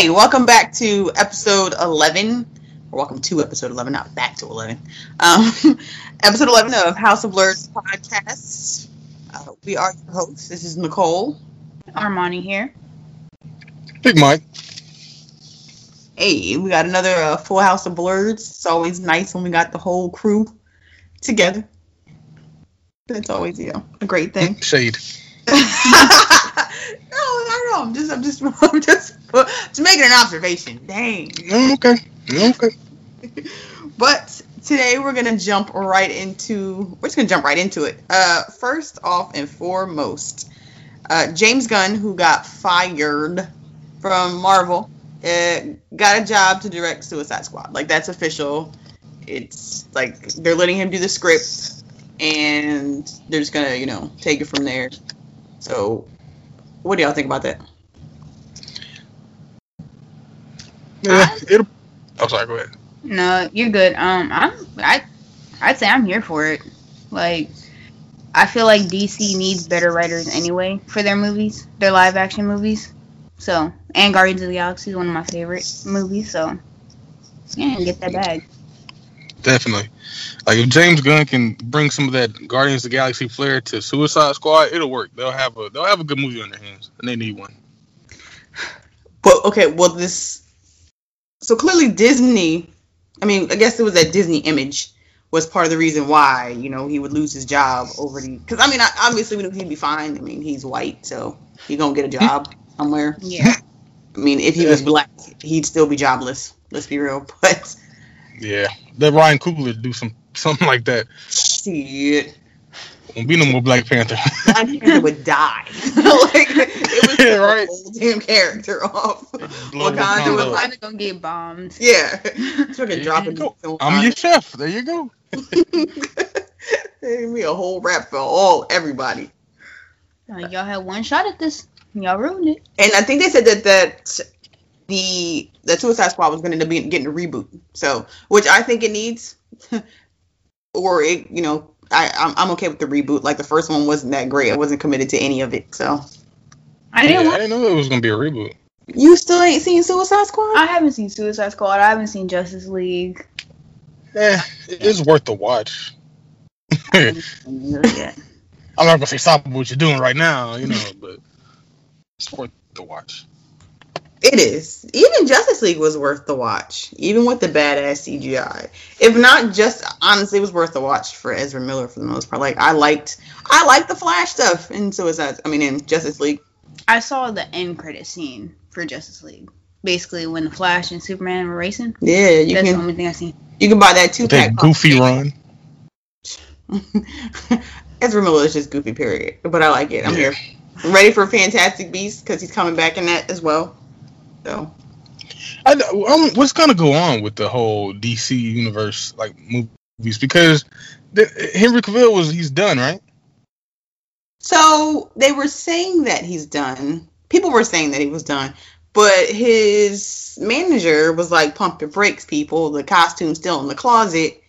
Okay, welcome back to episode 11. Or welcome to episode 11, not back to 11. Um, episode 11 of House of Blurs podcast. Uh, we are your hosts. This is Nicole. Armani here. Big Mike. Hey, we got another uh, full House of Blurs. It's always nice when we got the whole crew together. That's always, you know, a great thing. Shade. no, I know. I'm just, I'm just, I'm just, just making an observation. Dang. Okay. Okay. But today we're gonna jump right into. We're just gonna jump right into it. Uh, first off and foremost, uh, James Gunn, who got fired from Marvel, uh, got a job to direct Suicide Squad. Like that's official. It's like they're letting him do the script, and they're just gonna, you know, take it from there. So, what do y'all think about that? Yeah. It'll. Oh, sorry. Go ahead. No, you're good. Um, I'm I, I'd say I'm here for it. Like, I feel like DC needs better writers anyway for their movies, their live action movies. So, and Guardians of the Galaxy is one of my favorite movies. So, yeah, get that bag. Definitely. Like if James Gunn can bring some of that Guardians of the Galaxy flair to Suicide Squad, it'll work. They'll have a they'll have a good movie on their hands, and they need one. But okay, well this so clearly Disney I mean, I guess it was that Disney image was part of the reason why, you know, he would lose his job over the cuz I mean, I, obviously we knew he'd be fine. I mean, he's white, so he going to get a job somewhere. Yeah. I mean, if he was black, he'd still be jobless. Let's be real. But Yeah. Let Ryan Coogler do some something like that. shit, Won't be no more Black Panther. Black Panther would die. like it was Yeah, right. right. Old damn character off. Blow Wakanda Wakanda was up. like- Kind of gonna get bombed. Yeah, took a There drop you in I'm your chef. There you go. Give me a whole rap for all everybody. Uh, y'all had one shot at this. Y'all ruined it. And I think they said that that the the Suicide Squad was going to be getting a reboot. So, which I think it needs, or it, you know, I I'm, I'm okay with the reboot. Like the first one wasn't that great. I wasn't committed to any of it. So, I didn't. I want, didn't know it was gonna be a reboot. you still ain't seen Suicide Squad? I haven't seen Suicide Squad. I haven't seen Justice League. Yeah, it is worth the watch. I'm not gonna say stop what you're doing right now, you know, but it's worth the watch. It is. Even Justice League was worth the watch, even with the badass CGI. If not just honestly, it was worth the watch for Ezra Miller for the most part. Like I liked, I liked the Flash stuff in Suicide. I mean, in Justice League. I saw the end credit scene for Justice League. Basically, when the Flash and Superman were racing. Yeah, you That's the can only thing I seen. you can buy that two pack. that goofy run. Ezra Miller is just goofy, period. But I like it. I'm Yeah. here. I'm ready for Fantastic Beasts because he's coming back in that as well. So I, um, what's gonna go on with the whole DC universe like movies? Because the, Henry Cavill was he's done, right? So they were saying that he's done. People were saying that he was done, but his manager was like, "Pump your brakes, people. The costume's still in the closet."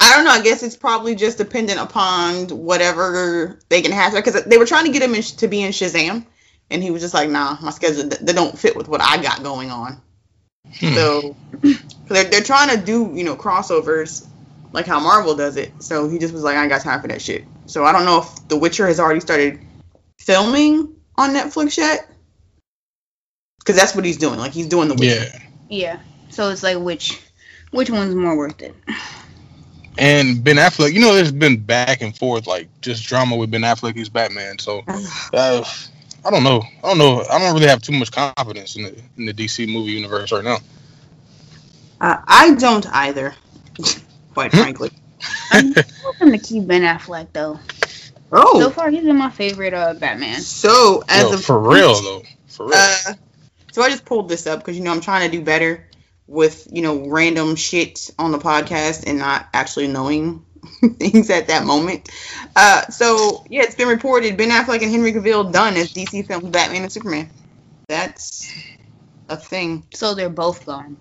I don't know. I guess it's probably just dependent upon whatever they can have because they were trying to get him in, to be in Shazam, and he was just like, "Nah, my schedule they don't fit with what I got going on." Hmm. So they're they're trying to do you know crossovers like how Marvel does it. So he just was like, I ain't got time for that shit. So I don't know if The Witcher has already started filming on Netflix yet, because that's what he's doing. Like he's doing The Witcher. yeah. Yeah. So it's like which which one's more worth it? And Ben Affleck, you know, there's been back and forth like just drama with Ben Affleck as Batman. So uh, I don't know. I don't know. I don't really have too much confidence in the in the DC movie universe right now. Uh, I don't either, quite Hmm? frankly. I'm hoping to keep Ben Affleck though. Oh, so far, he's been my favorite uh, Batman. so as Yo, of for real though, for real. Uh, so I just pulled this up because you know I'm trying to do better with you know random shit on the podcast and not actually knowing things at that moment. Uh, so yeah, it's been reported Ben Affleck and Henry Cavill done as DC films Batman and Superman. That's a thing. So they're both gone.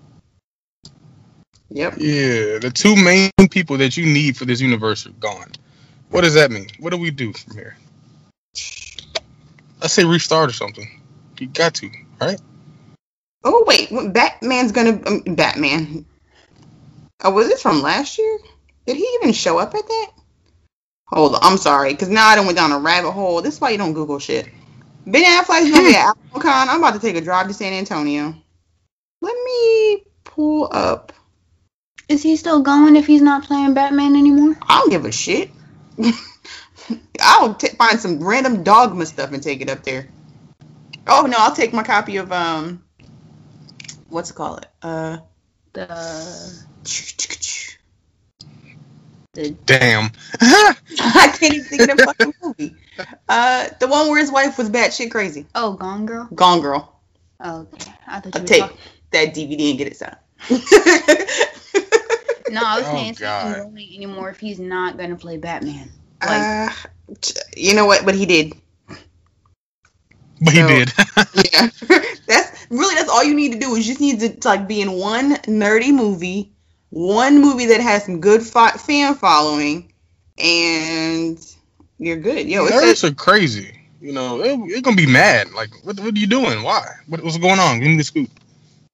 Yep. yeah, the two main people that you need for this universe are gone. What does that mean? What do we do from here? Let's say restart or something. You got to, right? Oh wait, Batman's gonna um, Batman. Oh, was this from last year? Did he even show up at that? Hold on, I'm sorry, because now I done went down a rabbit hole. This is why you don't Google shit. Ben Affleck's gonna be at AlcoCon. I'm about to take a drive to San Antonio. Let me pull up. Is he still going if he's not playing Batman anymore? I don't give a shit. I'll t- find some random dogma stuff and take it up there. Oh no, I'll take my copy of um, what's it called? Uh, The the Damn. I can't even think of the fucking movie. Uh, the one where his wife was batshit crazy. oh Gone Girl. Gone Girl. Oh, okay. I thought you I'll take talking. that DVD and get it signed. No, I was Oh, saying he's not God. going anymore if he's not gonna play Batman. Like, uh, you know what? But he did. But he did. Yeah, that's really that's all you need to do is just need to, like be in one nerdy movie, one movie that has some good fi- fan following, and you're good. Yo, it Nerds says, are crazy. You know, they're, they're gonna be mad. Like, what, what are you doing? Why? What, what's going on? Give me the scoop.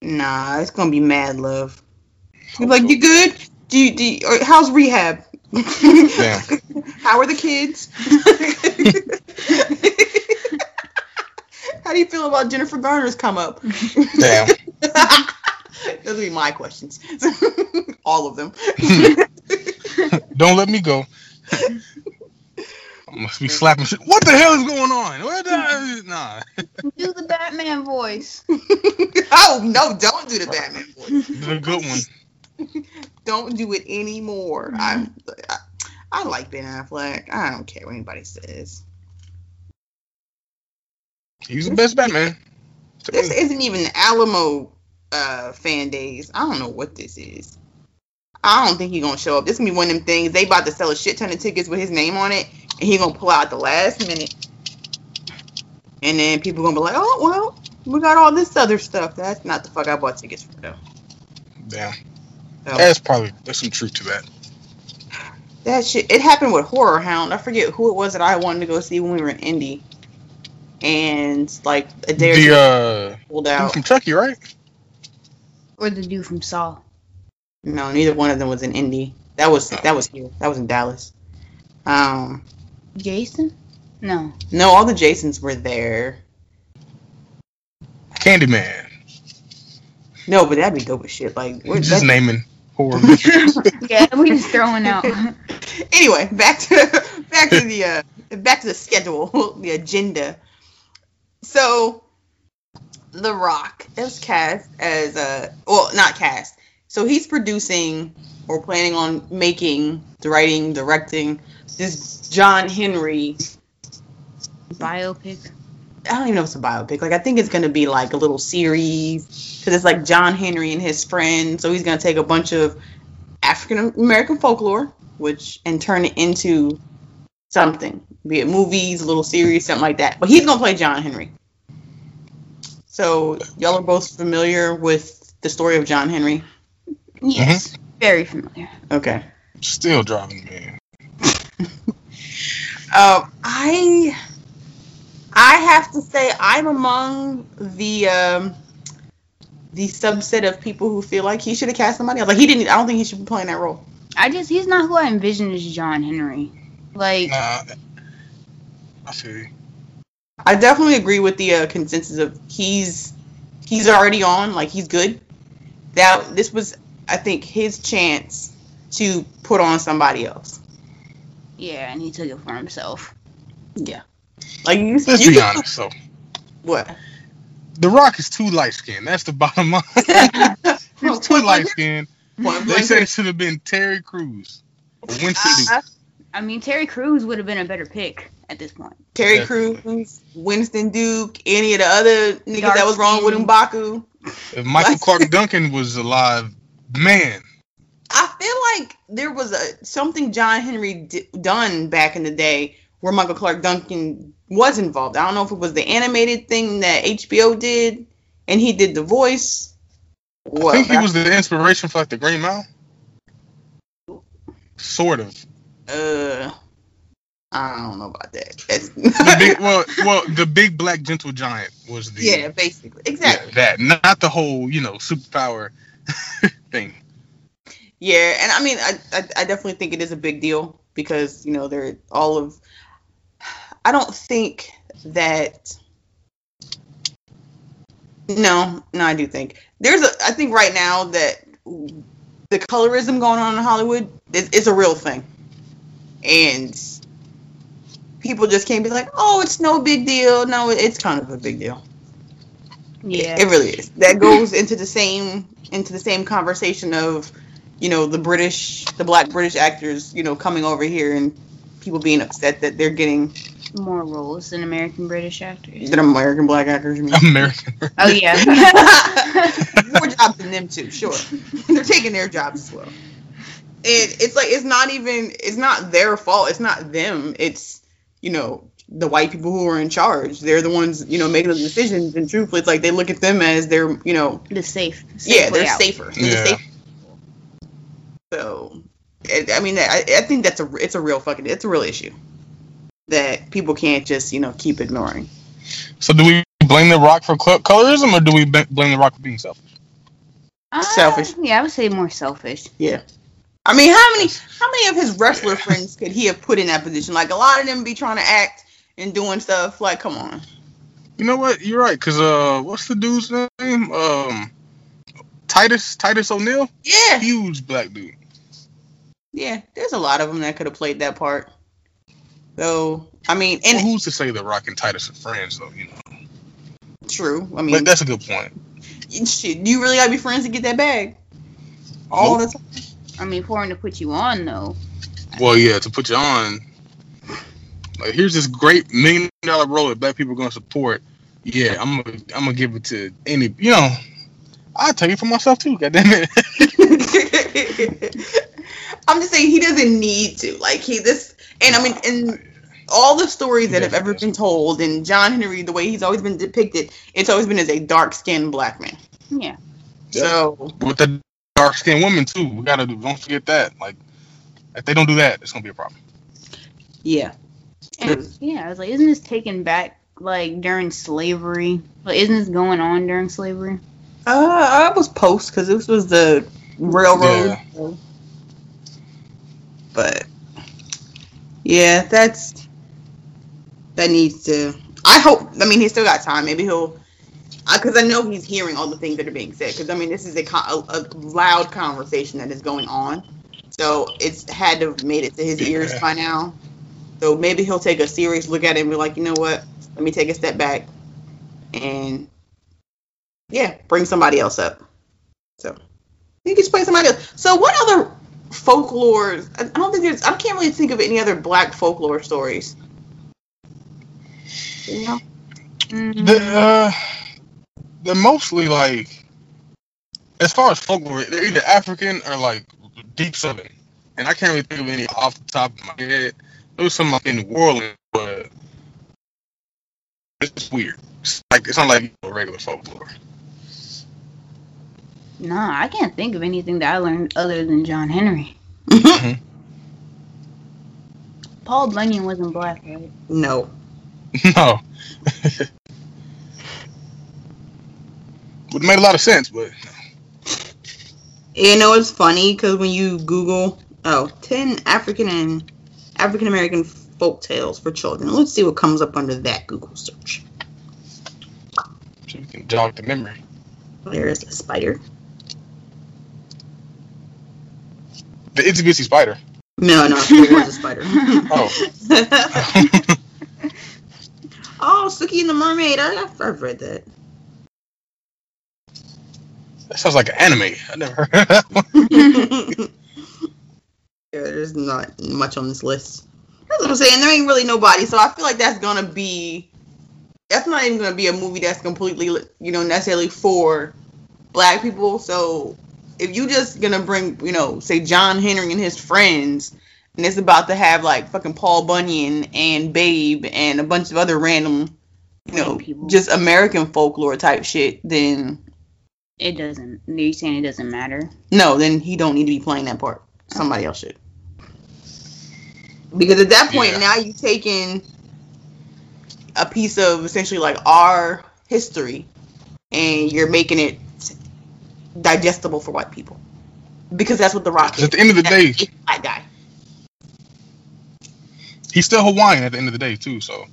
nah, it's gonna be mad love. You're like, you good? Do you, do you, how's rehab? Damn. How are the kids? How do you feel about Jennifer Garner's come up? Damn. Those would be my questions. All of them. Don't let me go. I must be slapping shit. What the hell is going on? What the, nah. do the Batman voice. oh no! Don't do the Batman voice. The good one. Don't do it anymore. I, I I like Ben Affleck. I don't care what anybody says. He's the best Batman. This me. isn't even Alamo uh, fan days. I don't know what this is. I don't think he's gonna show up. This gonna be one of them things. They about to sell a shit ton of tickets with his name on it, and he gonna pull out the last minute. And then people gonna be like, "Oh well, we got all this other stuff." That's not the fuck I bought tickets for though. Damn. So, That's probably there's some truth to that. that shit. It happened with Horror Hound. I forget who it was that I wanted to go see when we were in Indy, and like a day or two The uh pulled out. from Chucky, right? Or the dude from Saw. No, neither one of them was in Indy. That was that was here. That was in Dallas. Um, Jason? No. no, all the Jasons were there. Candyman. No, but that'd be dope as shit. Like, we're, Just that- naming horror. Yeah, we just throwing out. anyway, back to back to the uh, back to the schedule, the agenda. So, The Rock is cast as a well, not cast. So he's producing or planning on making, writing, directing this John Henry Biopic. I don't even know if it's a biopic. Like I think it's gonna be like a little series because it's like John Henry and his friends. So he's gonna take a bunch of African American folklore, which and turn it into something, be it movies, a little series, something like that. But he's gonna play John Henry. So y'all are both familiar with the story of John Henry. Yes. Very familiar. Okay. Still driving me. Uh, I I have to say I'm among the um the subset of people who feel like he should have cast somebody else. Like he didn't. I don't think he should be playing that role. I just he's not who I envisioned as John Henry. Like Nah. I see. you. I definitely agree with the uh, consensus of he's he's already on. Like he's good. That this was I think his chance to put on somebody else. yeah, and he took it for himself. Yeah. Like you. Let's you be can- honest. So What? The Rock is too light skinned. That's the bottom line. He's too light skinned. They blank. said it should have been Terry Crews or Winston Duke. Uh, I mean, Terry Crews would have been a better pick at this point. Terry Yeah. Crews, Winston Duke, any of the other niggas Dark that was wrong with skin. Mbaku. If Michael Clarke Duncan was alive, man, I feel like there was a something John Henry d- done back in the day where Michael Clarke Duncan was involved. I don't know if it was the animated thing that HBO did, and he did the voice. I What? think he was the inspiration for like the Green Mile. Sort of. Uh, I don't know about that. That's The big, well, well, the big black gentle giant was the yeah, basically, exactly. yeah, that not the whole you know superpower thing. Yeah, and I mean, I, I I definitely think it is a big deal because you know they're all of. I don't think that. No, no, I do think there's a. I think right now that the colorism going on in Hollywood is, is a real thing, and people just can't be like, "Oh, it's no big deal." No, it's kind of a big deal. Yeah. It really is. That goes into the same into the same conversation of, you know, the British, the black British actors, you know, coming over here and people being upset that they're getting More roles than American British actors. Than American black actors. I mean. American. Oh yeah. More jobs than them too, sure. they're taking their jobs as well. And it's like it's not even it's not their fault. It's not them. It's you know the white people who are in charge. They're the ones you know making the decisions. And truthfully, it's like they look at them as they're you know the safe. safe yeah, they're out. safer. They're Yeah. safe. So, I I mean, I, I think that's a it's a real fucking it's a real issue that people can't just you know keep ignoring. So do we blame the Rock for colorism, or do we blame the Rock for being selfish? Uh, Selfish. Yeah, I would say more selfish. Yeah. I mean, how many how many of his wrestler friends could he have put in that position? Like a lot of them be trying to act and doing stuff. Like, come on. You know what? You're right. Cause uh, what's the dude's name? Um, Titus Titus O'Neil. Yeah, Huge black dude. yeah. There's a lot of them that could have played that part. So, I mean, and well, who's to say the Rock and Titus are friends though? You know, true. I mean, but that's a good point. shit. You really gotta be friends to get that bag all Nope. the time. I mean, for him to put you on though. Well, yeah, to put you on. Like, here's this great million dollar role that black people are gonna support. Yeah, I'm gonna I'm gonna give it to any. You know, I take it for myself too. God damn it. I'm just saying he doesn't need to. Like he this and I mean and all the stories that have ever been told and John Henry, the way he's always been depicted, it's always been as a dark skinned black man. Yeah. Yeah. So With the dark skinned women too. We gotta do. Don't forget that. Like, if they don't do that, it's gonna be a problem. yeah. And, yeah, I was like, isn't this taken back like during slavery? Like, isn't this going on during slavery? Uh I was post because this was the railroad. Yeah. But yeah, that's that needs to. I hope. I mean, he's still got time. Maybe he'll. Because I know he's hearing all the things that are being said. Because I mean, this is a, a, a loud conversation that is going on, so it's had to have made it to his ears by now. So maybe he'll take a serious look at it and be like, you know what? Let me take a step back, and yeah, bring somebody else up. So you can just play somebody else. So what other folklore? I I don't think there's. I can't really think of any other black folklore stories. You know? Mm, The uh, they're mostly like, as far as folklore, they're either African or like deep southern, and I can't really think of any off the top of my head. There was some like in New Orleans, but it's weird. It's like it's not like regular folklore. Nah, I can't think of anything that I learned other than John Henry. Mm-hmm. Paul Bunyan wasn't black, right? no. no, would have made a lot of sense, but You know it's funny because when you Google oh 10 African and African American folk tales for children, let's see what comes up under that Google search. so you can jog the memory. There is a spider. The itsy bitsy spider. No, no, it was a spider. Oh. oh, Suki and the Mermaid. I, I've, I've read that. That sounds like an anime. I never heard of that one. yeah, there's not much on this list. That's what I'm saying. There ain't really nobody, so I feel like that's gonna be. That's not even gonna be a movie that's completely, you know, necessarily for black people. So if you just gonna bring, you know, say John Henry and his friends, and it's about to have like fucking Paul Bunyan and Babe and a bunch of other random, you know, people. just American folklore type shit, then It doesn't. You're saying it doesn't matter? no, then he don't need to be playing that part. Somebody else should. Because at that point, Yeah. now you've taken a piece of essentially like our history, and you're making it digestible for white people. Because that's what the Rock is. At the end of the day, black guy. he's still Hawaiian at the end of the day too. So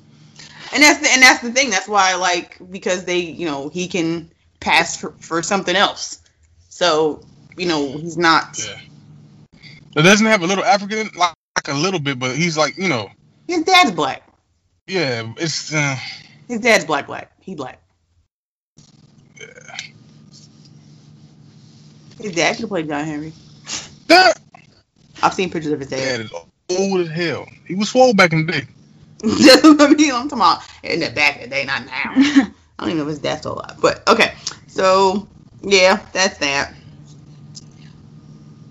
and that's the and that's the thing. That's why like because they you know he can pass for, for something else. So you know he's not. yeah, it doesn't have a little African like, like a little bit, but he's like you know His dad's black. yeah, it's uh, His dad's black. Black. He black. His dad could play John Henry. that I've seen pictures of his dad dad. is old as hell. He was swole back in the day. I mean, I'm talking about in the back of the day, not now. I don't even know if his dad's still alive. But okay, so yeah, that's that.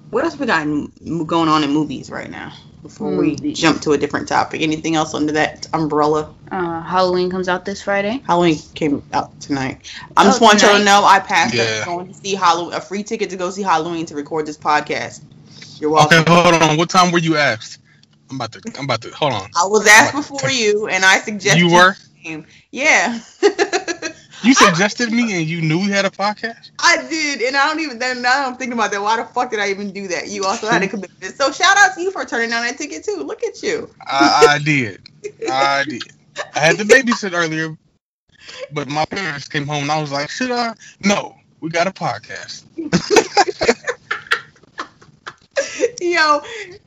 What else we got in- going on in movies right now? Before we jump to a different topic, anything else under that umbrella? uh, Halloween comes out this Friday. Halloween came out tonight. I just Oh, want y'all to know I passed Yeah. going to see Halloween, a free ticket to go see Halloween to record this podcast. You're welcome. Okay, hold on. What time were you asked? I'm about to. I'm about to. Hold on. I was asked before you, and I suggested You were. Yeah. You suggested me, and you knew we had a podcast. I did, and I don't even. Then now I'm thinking about that. Why the fuck did I even do that? You also had a commitment. So shout out to you for turning down that ticket too. Look at you. I, I did. I did. I had to babysit earlier, but my parents came home, and I was like, "Should I?" No, we got a podcast. Yo,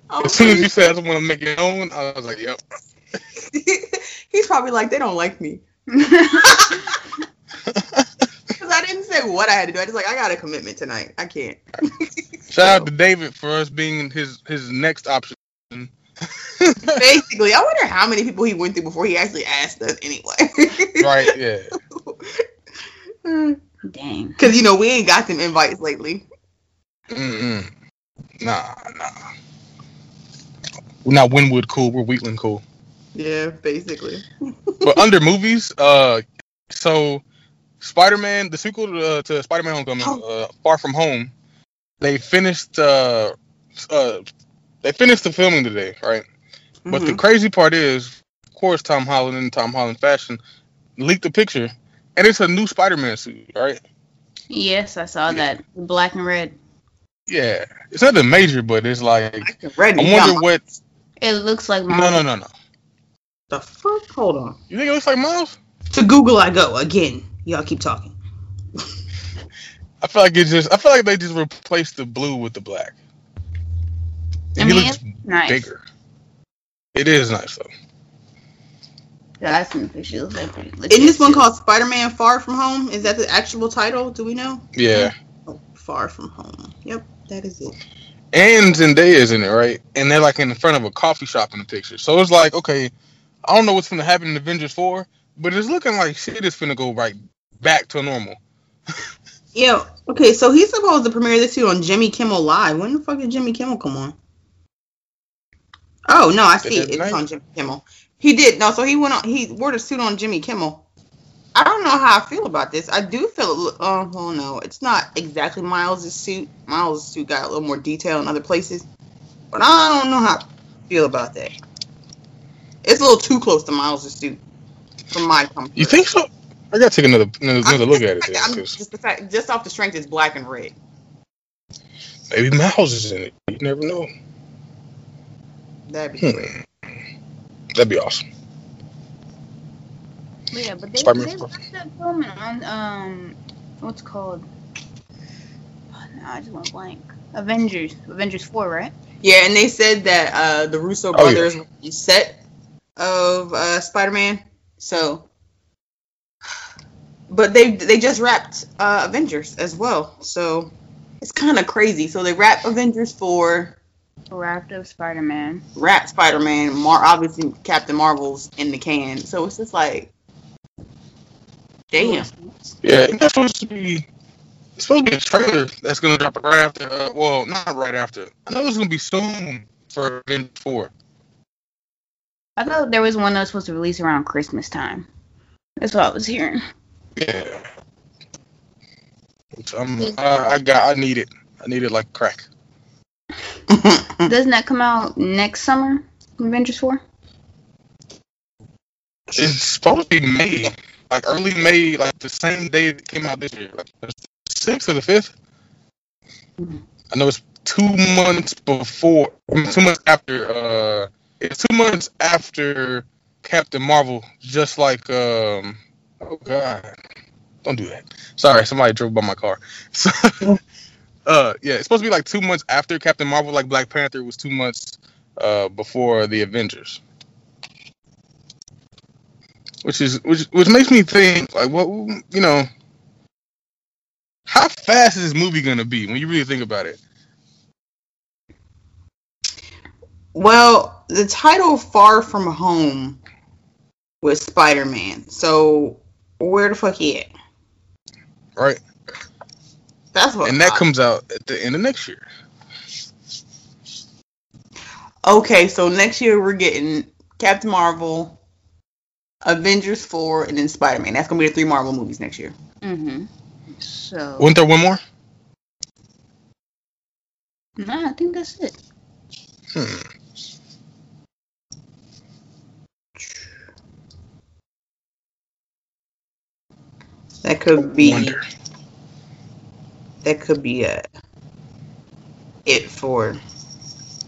I'm As soon as you said I want to make it known, I was like, "Yep." he's probably like they don't like me because say what I had to do. I just like I got a commitment tonight. I can't. Shout out to David for us being his his next option. Basically, I wonder how many people he went through before he actually asked us anyway. right? Yeah. Dang. Because you know we ain't got them invites lately. Mm-mm. Nah, nah. We're not Winwood cool. We're Wheatland cool. Yeah, basically. but under movies, uh, so Spider-Man, the sequel to, uh, to Spider-Man: Homecoming, uh, Far From Home, they finished. Uh, uh, they finished the filming today, right? But the Mhm. crazy part is, of course, Tom Holland in Tom Holland fashion leaked the picture, and it's a new Spider-Man suit, right? Yes, I saw that. Black and red. Yeah, it's nothing major, but it's like Red I wonder what. It looks like No, no, no, no. the fuck. Hold on. You think it looks like Miles? To Google I go again. Y'all keep talking. I feel like it just. I feel like they just replaced the blue with the black. I And he mean, looks it's nice. bigger. It is nice though. Yeah, I've seen the picture. It looks like pretty legit Isn't this one too. called Spider-Man: Far From Home? Is that the actual title? Do we know? Yeah. Oh, Far From Home. Yep, that is it. And Zendaya's in it, right? And they're like in front of a coffee shop in the picture. So it's like, okay, I don't know what's gonna happen in Avengers 4, but it's looking like shit is gonna go right back to normal. Yeah. Okay, so he's supposed to premiere this too on Jimmy Kimmel Live. When the fuck did Jimmy Kimmel come on? Oh no, I see it. It's tonight? on Jimmy Kimmel. He did no, so he went on. He wore the suit on Jimmy Kimmel. I don't know how I feel about this. I do feel. li- Oh well, no, it's not exactly Miles' suit. Miles' suit got a little more detail in other places, but I don't know how I feel about that. It's a little too close to Miles' suit, from my comfort. You think so? I gotta take another another, another look at it then, I'm 'cause just the fact, just off the strength, it's black and red. maybe Miles is in it. You never know. That'd be Hmm. great. That'd be awesome. But yeah, but they, Spider-Man they four. wrapped up filming on um, what's called? Oh, no, I just went blank. Avengers, Avengers four, right? Yeah, and they said that uh, the Russo Oh, yeah. brothers were set of uh, Spider-Man. So, but they they just wrapped uh, Avengers as well. So it's kind of crazy. So they wrap Avengers for Wrapped up Spider Man. wrap Spider-Man. Mar obviously Captain Marvel's in the can. So it's just like, damn. Yeah, and that's supposed to be. It's supposed to be a trailer that's gonna drop right after. Uh, well, not right after. I know it's gonna be soon for Avengers 4. I thought there was one that was supposed to release around Christmas time. That's what I was hearing. Yeah. I'm, I, I got. I need it. I need it like crack. Doesn't that come out next summer? Avengers four? It's supposed to be May, like early May, like the same day it came out this year, like the sixth or the 5th Mhm. I know it's two months before, I mean, two months after. uh It's two months after Captain Marvel, just like um. Oh God, don't do that. Sorry, somebody drove by my car. So, uh, yeah, it's supposed to be like two months after Captain Marvel, like Black Panther was two months uh before the Avengers. Which is which which makes me think like what you know how fast is this movie gonna be when you really think about it? Well, the title "Far From Home" was Spider Man. So where the fuck he at? Right? That's what. And that comes out at the end of next year. Okay, so next year we're getting Captain Marvel, Avengers four, and then Spider Man. That's gonna be the three Marvel movies next year. Mm-hmm. So Wasn't there one more? no, I think that's it. Hmm. That could be. Wonder. That could be uh, it for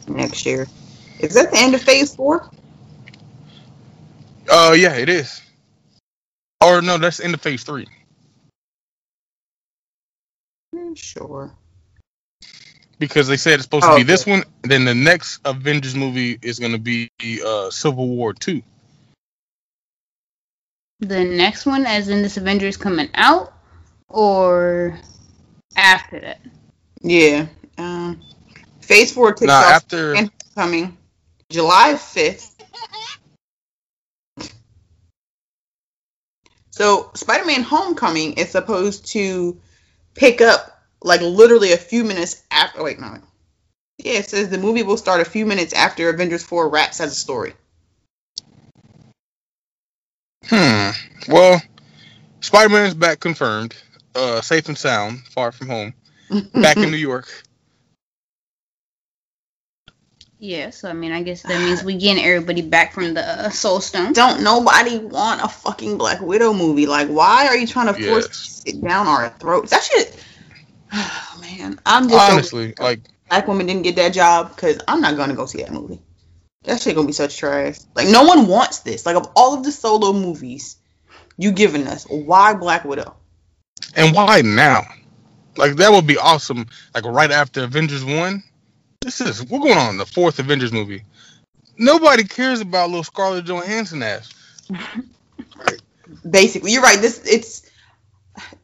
next year. Is that the end of Phase four? Uh, yeah, it is. Or no, that's in the phase three. Hmm, Sure. Because they said it's supposed Oh, to be okay. this one. Then the next Avengers movie is gonna be uh Civil War two. The next one, as in this Avengers coming out, or after that. Yeah. Um, phase four kicks Now off after coming July 5th. So, Spider Man Homecoming is supposed to pick up like literally a few minutes after. Wait, no. Yeah, it says the movie will start a few minutes after Avengers 4 wraps as a story. Hmm. Well, Spider Man's back confirmed. Uh, safe and sound, far from home. Back in New York. Yeah, so I mean, I guess that means we getting everybody back from the uh, Soul Stone. Don't nobody want a fucking Black Widow movie. Like, why are you trying to force Yes. it down our throats? That shit. Oh, man. I'm just so Honestly, like black woman didn't get that job because I'm not gonna go see that movie. That shit gonna be such trash. Like no one wants this. Like of all of the solo movies you giving us, why Black Widow? and why now? Like that would be awesome. Like right after Avengers one. This is we're going on the fourth Avengers movie. Nobody cares about little Scarlett Johansson ass. Basically, you're right. This it's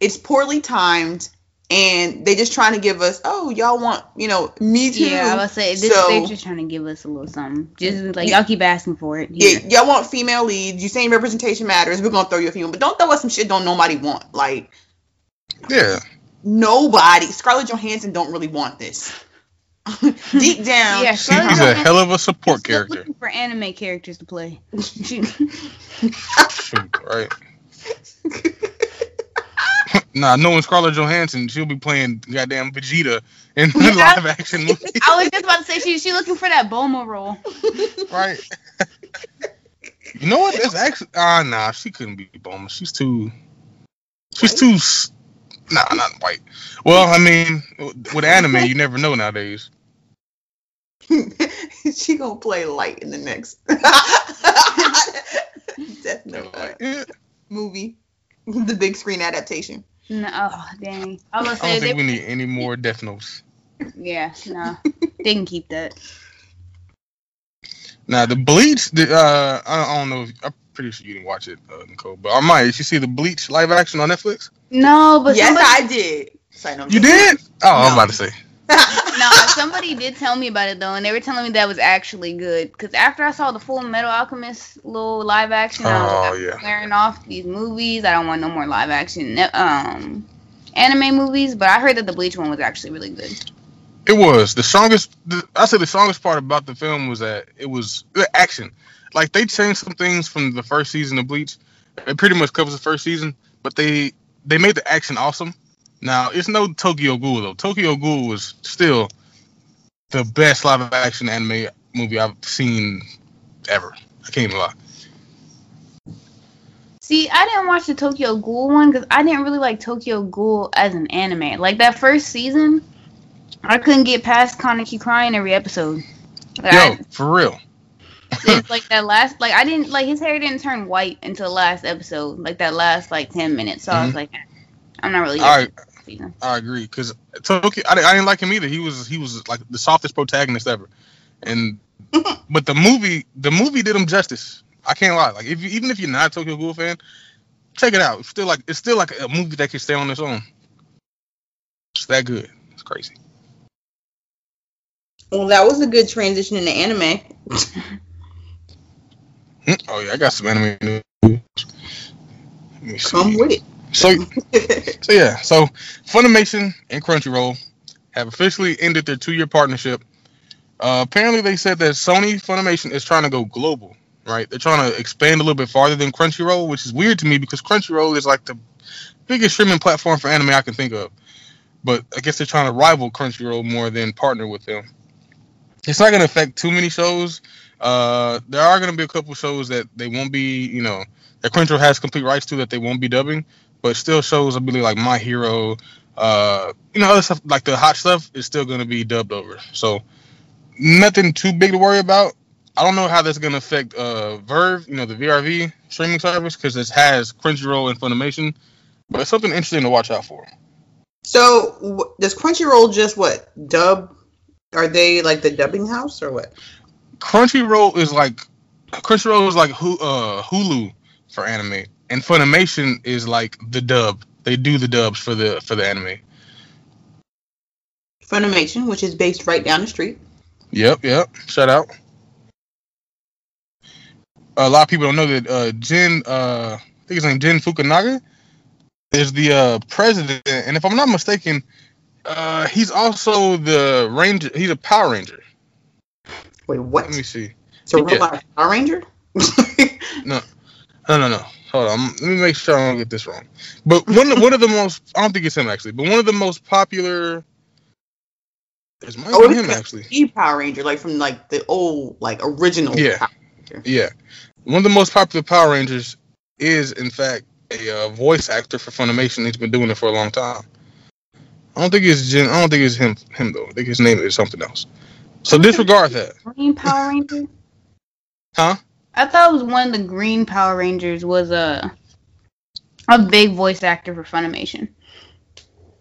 it's poorly timed, and they just trying to give us. Oh, y'all want you know me too? Yeah, I was say this, So- they're just trying to give us a little something. Just like y'all keep asking for it. Yeah, y'all want female leads. You saying representation matters. We're gonna throw you a female, but don't throw us some shit don't nobody want. Like Yeah. nobody. Scarlett Johansson don't really want this. Deep down, Yeah, She's Scarlett a hell of a support character. looking for anime characters to play. Shoot, right. nah, knowing Scarlett Johansson, she'll be playing goddamn Vegeta in the live action movie. I was just about to say she she looking for that Bulma role. right. you know what? That's actually ah nah, she couldn't be Bulma. She's too she's too s- nah, not white. Well, I mean, with anime, you never know nowadays. she gonna play light in the next Death Note uh, Yeah, movie, the big screen adaptation. No, oh, dang. I was I gonna don't say think they, we need any more Death Notes. yeah, no, they can keep that. Now the Bleach, the, uh, I, I don't know. If, I'm pretty sure you didn't watch it, uh, Nicole, but I might. Did you see the Bleach live action on Netflix? No, but yes, somebody, I did. Sorry, no, You joking. did? Oh, I was No. about to say. no, somebody did tell me about it though, and they were telling me that was actually good. Because after I saw the Full Metal Alchemist little live action, I was Oh, like, I'm yeah. off these movies. I don't want no more live action um anime movies. But I heard that the Bleach one was actually really good. It was the strongest. The, I said the strongest part about the film was that it was the action. Like they changed some things from the first season of Bleach. It pretty much covers the first season, but they they made the action awesome. Now it's no Tokyo Ghoul though. Tokyo Ghoul was still the best live action anime movie I've seen ever. I can't even lie. See, I didn't watch the Tokyo Ghoul one because I didn't really like Tokyo Ghoul as an anime. Like that first season, I couldn't get past Kaneki crying every episode. Like, Yo, I- for real. it's like that last, like I didn't like his hair didn't turn white until the last episode, like that last like ten minutes. So I was Mhm. like, eh, I'm not really. Into this season. I agree because Tokyo. I, I didn't like him either. He was he was like the softest protagonist ever, and but the movie the movie did him justice. I can't lie. Like if you, even if you're not a Tokyo Ghoul fan, check it out. It's still like it's still like a movie that can stay on its own. It's that good. It's crazy. Well, that was a good transition into anime. Hmm, Oh yeah, I got some anime news. Let me see. Come with it. So so yeah, so Funimation and Crunchyroll have officially ended their two-year partnership. Uh, apparently, they said that Sony Funimation is trying to go global, right? They're trying to expand a little bit farther than Crunchyroll, which is weird to me because Crunchyroll is like the biggest streaming platform for anime I can think of. But I guess they're trying to rival Crunchyroll more than partner with them. It's not going to affect too many shows. Uh, there are going to be a couple shows that they won't be, you know, that Crunchyroll has complete rights to that they won't be dubbing but still shows I believe like My Hero, uh, you know, other stuff like the hot stuff is still going to be dubbed over. So nothing too big to worry about. I don't know how that's going to affect uh, Verve, you know, the VRV streaming service because it has Crunchyroll and Funimation, but it's something interesting to watch out for. so, wh- does Crunchyroll just what dub? Are they like the dubbing house or what? Crunchyroll is like Crunchyroll is like uh, Hulu for anime, and Funimation is like the dub. They do the dubs for the for the anime. Funimation, which is based right down the street. Yep, yep. Shout out. A lot of people don't know that uh, Jin, uh, I think his name Jin Fukunaga, is the uh, president, and if I'm not mistaken, uh, he's also the ranger. He's a Power Ranger. Wait, what? Let me see. So yeah. Robot Power Ranger? No, no, no, no. Hold on. Let me make sure I don't get this wrong. But one, one of the most, I don't think it's him actually, but one of the most popular. It might Oh, him actually. E Power Ranger, like from like the old, like original. Yeah. Yeah, one of the most popular Power Rangers is, in fact, a uh, voice actor for Funimation. He's been doing it for a long time. I don't think it's Jin. I don't think it's him. Him though. I think his name is something else. So disregard that. Green Power Ranger. Huh? I thought it was one of the Green Power Rangers was a a big voice actor for Funimation.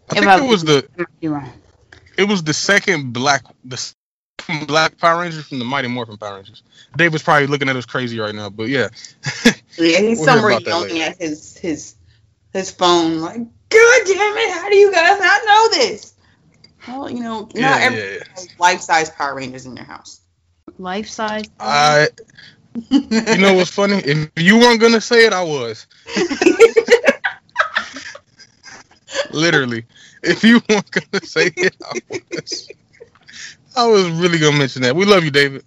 I If think I- it was the I might be wrong. it was the second black the second black Power Ranger from the Mighty Morphin Power Rangers. Dave was probably looking at us crazy right now, but yeah. Yeah, he's We'll somewhere about that yelling later. at his his his phone, like, "God damn it! How do you guys not know this?" Well, you know, not Yeah, everyone yeah, yeah. has life-size Power Rangers in their house. Life size. I you know what's funny? If you weren't gonna say it, I was. Literally. If you weren't gonna say it, I was. I was really gonna mention that. We love you, David.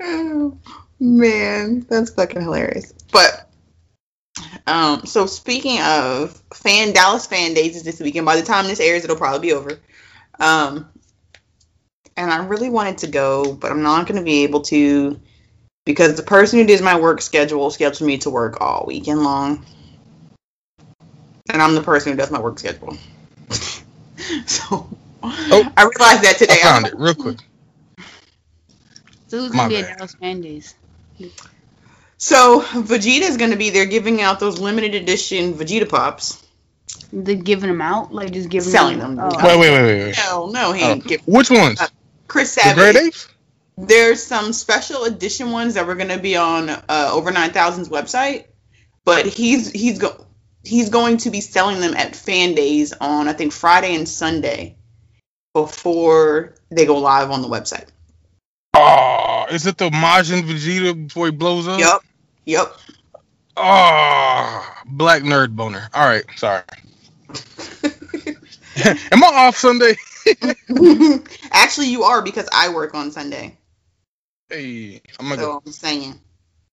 Oh, man, that's fucking hilarious. But um, so speaking of fan Dallas fan days is this weekend. By the time this airs, it'll probably be over. Um, and I really wanted to go, but I'm not going to be able to because the person who does my work schedule scheduled me to work all weekend long, and I'm the person who does my work schedule. so Oh. I realized that today. I found it real quick. So who's My gonna be at Dallas Fan Days? So Vegeta's gonna be there giving out those limited edition Vegeta Pops. They're giving them out, like just giving Selling them. them. Oh. Wait, wait, wait, wait, wait. No, no, he Oh, ain't give which ones? Uh, Chris The Savage. eights? There's some special edition ones that were gonna be on uh, Over 9000's website, but he's he's go he's going to be selling them at Fan Days on I think Friday and Sunday before they go live on the website. Oh, is it the Majin Vegeta before he blows up? Yep, yep. Oh, black nerd boner. All right, sorry. Am I off Sunday? Actually, you are because I work on Sunday. Hey, I'm gonna go. So I'm saying.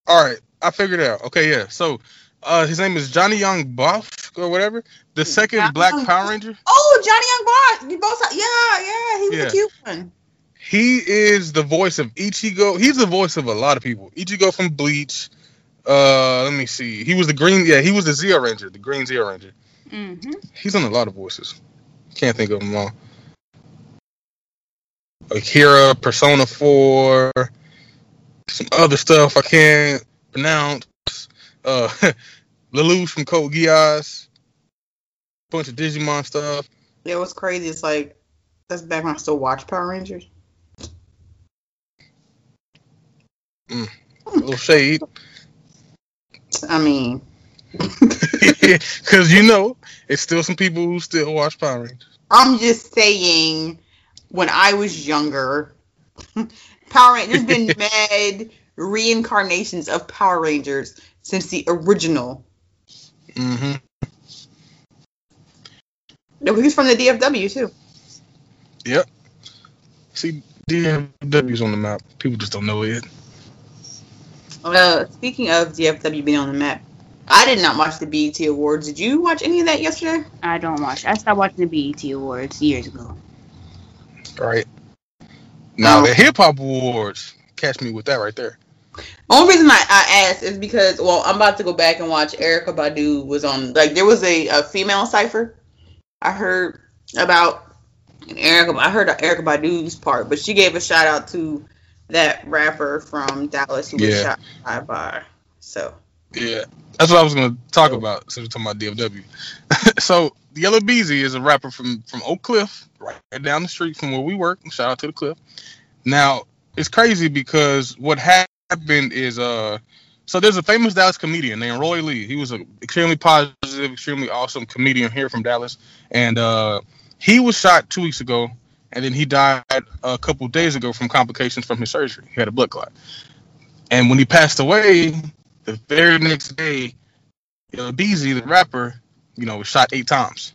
All right, I figured it out. Okay, yeah. So, uh, his name is Johnny Young Buff or whatever. The second Johnny Black Young Power Ranger. Oh, Johnny Yong Bosch. You both. Yeah, yeah. He was Yeah. a cute one. He is the voice of Ichigo. He's the voice of a lot of people. Ichigo from Bleach. Uh, let me see. He was the green. Yeah, he was the Zeo Ranger, the Green Zeo Ranger. Mm-hmm. He's on a lot of voices. Can't think of them all. Akira, Persona 4, some other stuff I can't pronounce. Uh, Lelouch from Code Geass, bunch of Digimon stuff. Yeah, what's crazy is like that's back when I still watch Power Rangers. A little shade, I mean, because you know it's still some people who still watch Power Rangers. I'm just saying when I was younger, Power Rangers been mad reincarnations of Power Rangers since the original. hmm No, He's from the DFW too. Yep. See, DFW's on the map. People just don't know it. Uh, speaking of DFW being on the map, I did not watch the BET Awards. Did you watch any of that yesterday? I don't watch. I stopped watching the BET Awards years ago. Right. Now Um, the hip hop awards. Catch me with that right there. Only reason I, I asked is because well, I'm about to go back and watch Erykah Badu was on like there was a, a female cipher. I heard about and Erykah. I heard Erykah Badu's part, but she gave a shout out to that rapper from Dallas who was shot by bar. So Yeah, that's what I was gonna talk about since we're talking about DFW. so the Yella Beezy is a rapper from from Oak Cliff, right down the street from where we work. Shout out to the Cliff. Now it's crazy because what happened is uh, so there's a famous Dallas comedian named Roy Lee. He was an extremely positive, extremely awesome comedian here from Dallas, and uh, he was shot two weeks ago, and then he died a couple days ago from complications from his surgery. He had a blood clot, and when he passed away, the very next day, Beezy, the rapper, you know, was shot eight times.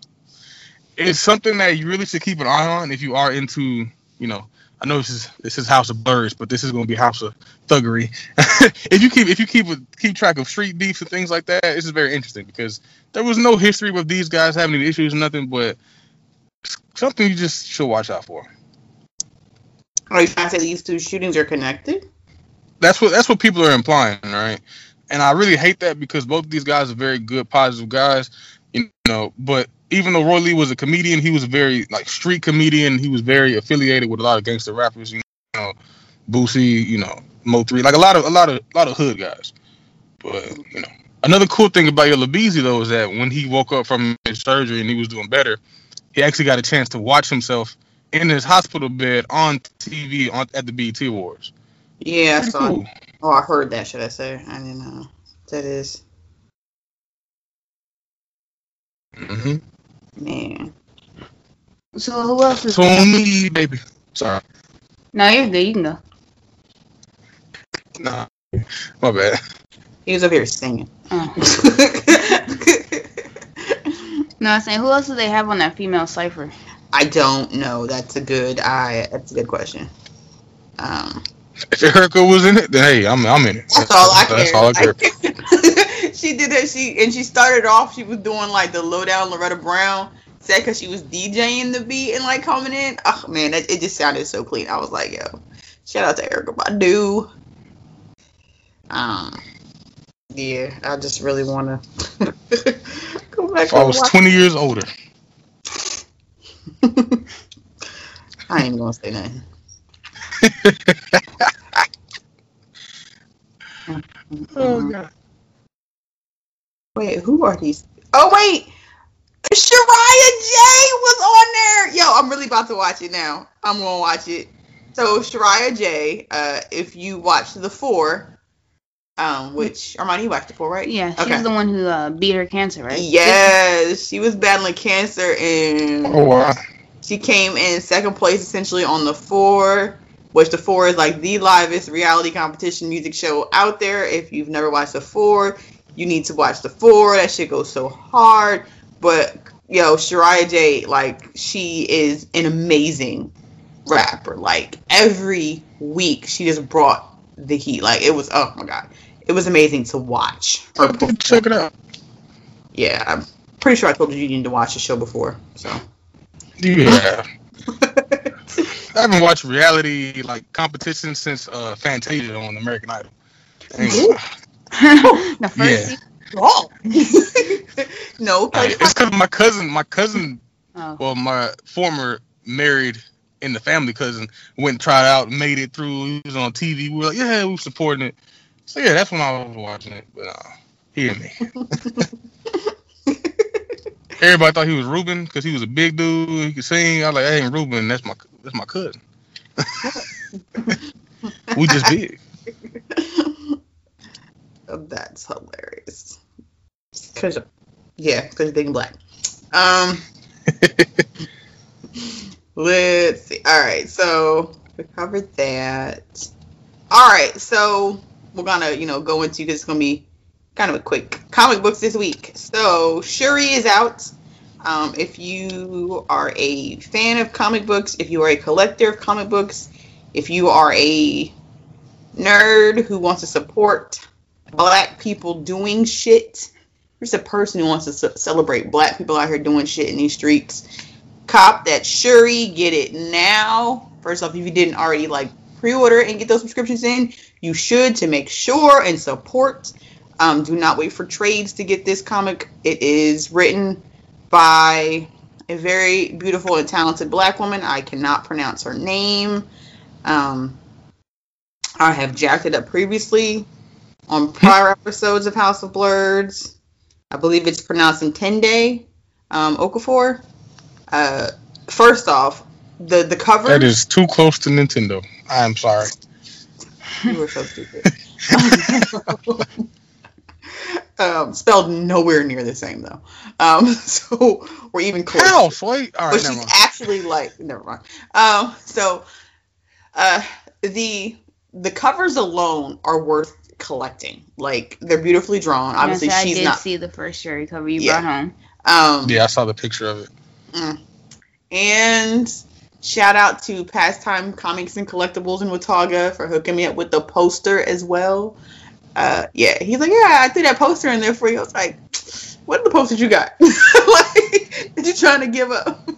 It's something that you really should keep an eye on if you are into, you know, I know this is this is House of Blurs, but this is going to be House of Thuggery. if you keep if you keep keep track of street beefs and things like that, this is very interesting because there was no history with these guys having any issues, nothing, but something you just should watch out for. are you trying to say these two shootings are connected? that's what that's what people are implying, right? And I really hate that because both of these guys are very good, positive guys, you know. But even though Roy Lee was a comedian, he was a very like street comedian. He was very affiliated with a lot of gangster rappers, you know, Boosie, you know, Mo three, like a lot of a lot of a lot of hood guys. But you know, another cool thing about your Beezy though is that when he woke up from his surgery and he was doing better, he actually got a chance to watch himself in his hospital bed on TV on at the BET Awards. Yeah, I saw. cool. Oh, I heard that. Should I say? I didn't know. what That is hmm man. So who else is? So on me, baby. Sorry. No, you're good. You can go. Nah. My bad. He was up here singing. Oh. No, I'm saying who else do they have on that female cipher? I don't know. That's a good. I. That's a good question. Um, If Erykah was in it, then hey, I'm I'm in it. that's all I care. That's all I care. she did that. She and she started off. She was doing like the lowdown Loretta Brown. Said because she was DJing the beat and like coming in. Oh man, that, it just sounded so clean. I was like, yo, shout out to Erykah Badu. Um, yeah, I just really want to go back. If I was watch- 20 years older, I ain't gonna say nothing. oh god, Wait, who are these? Oh wait, Sharaya J was on there. Yo, I'm really about to watch it now. I'm gonna watch it. So Sharaya J, uh, if you watch the four, um, which Armani you watched the four, right? Yeah, she's Okay. the one who uh, beat her cancer, right? Yes, she was battling cancer and oh wow, she came in second place essentially on the four, which the four is like the livest reality competition music show out there. If you've never watched the four, you need to watch the four. That shit goes so hard. But yo, Sharaya J, like she is an amazing rapper. Like every week she just brought the heat. Like it was oh my god. It was amazing to watch. her check it out. Yeah, I'm pretty sure I told you you need to watch the show before. So Yeah, I haven't watched reality like competition since uh, Fantasia on American Idol. Ain't- Ooh. the first Yeah. season. Wrong. no, I- it's because my cousin, my cousin, Oh. well, my former married in the family cousin went and tried out, and made it through. He was on TV. We were like, yeah, we were supporting it. So yeah, that's when I was watching it. But uh, he and me. Everybody thought he was Ruben because he was a big dude. He could sing. I was like, that ain't Ruben. That's my that's my cousin. we just big. That's hilarious. Cause yeah, because you're big and black. Um, let's see. All right, so we covered that. All right, so we're gonna you know go into because it's gonna be kind of a quick comic books this week. So Shuri is out. Um, if you are a fan of comic books, if you are a collector of comic books, if you are a nerd who wants to support black people doing shit. There's a person who wants to ce- celebrate black people out here doing shit in these streets. Cop that Shuri, get it now. First off, if you didn't already like pre-order and get those subscriptions in, you should to make sure and support. Um, do not wait for trades to get this comic. It is written by a very beautiful and talented black woman. I cannot pronounce her name. Um, I have jacked it up previously on prior episodes of House of Blurs. I believe it's pronounced Intende um, Okafor. Uh, first off, the the cover. That is too close to Nintendo. I am sorry. You were so stupid. um, spelled nowhere near the same though. Um, so we're even close. How, Sway? All but right, never she's mind. actually like never mind. Um, so uh, the the covers alone are worth collecting. Like they're beautifully drawn. Obviously, Yes, I she's did not. see the first Shuri cover you Yeah. brought home. Um, Yeah, I saw the picture of it. Mm. And shout out to Pastime Comics and Collectibles in Watauga for hooking me up with the poster as well. Uh, yeah, he's like, yeah, I threw that poster in there for you. I was like, what are the posters you got? like, you trying to give up?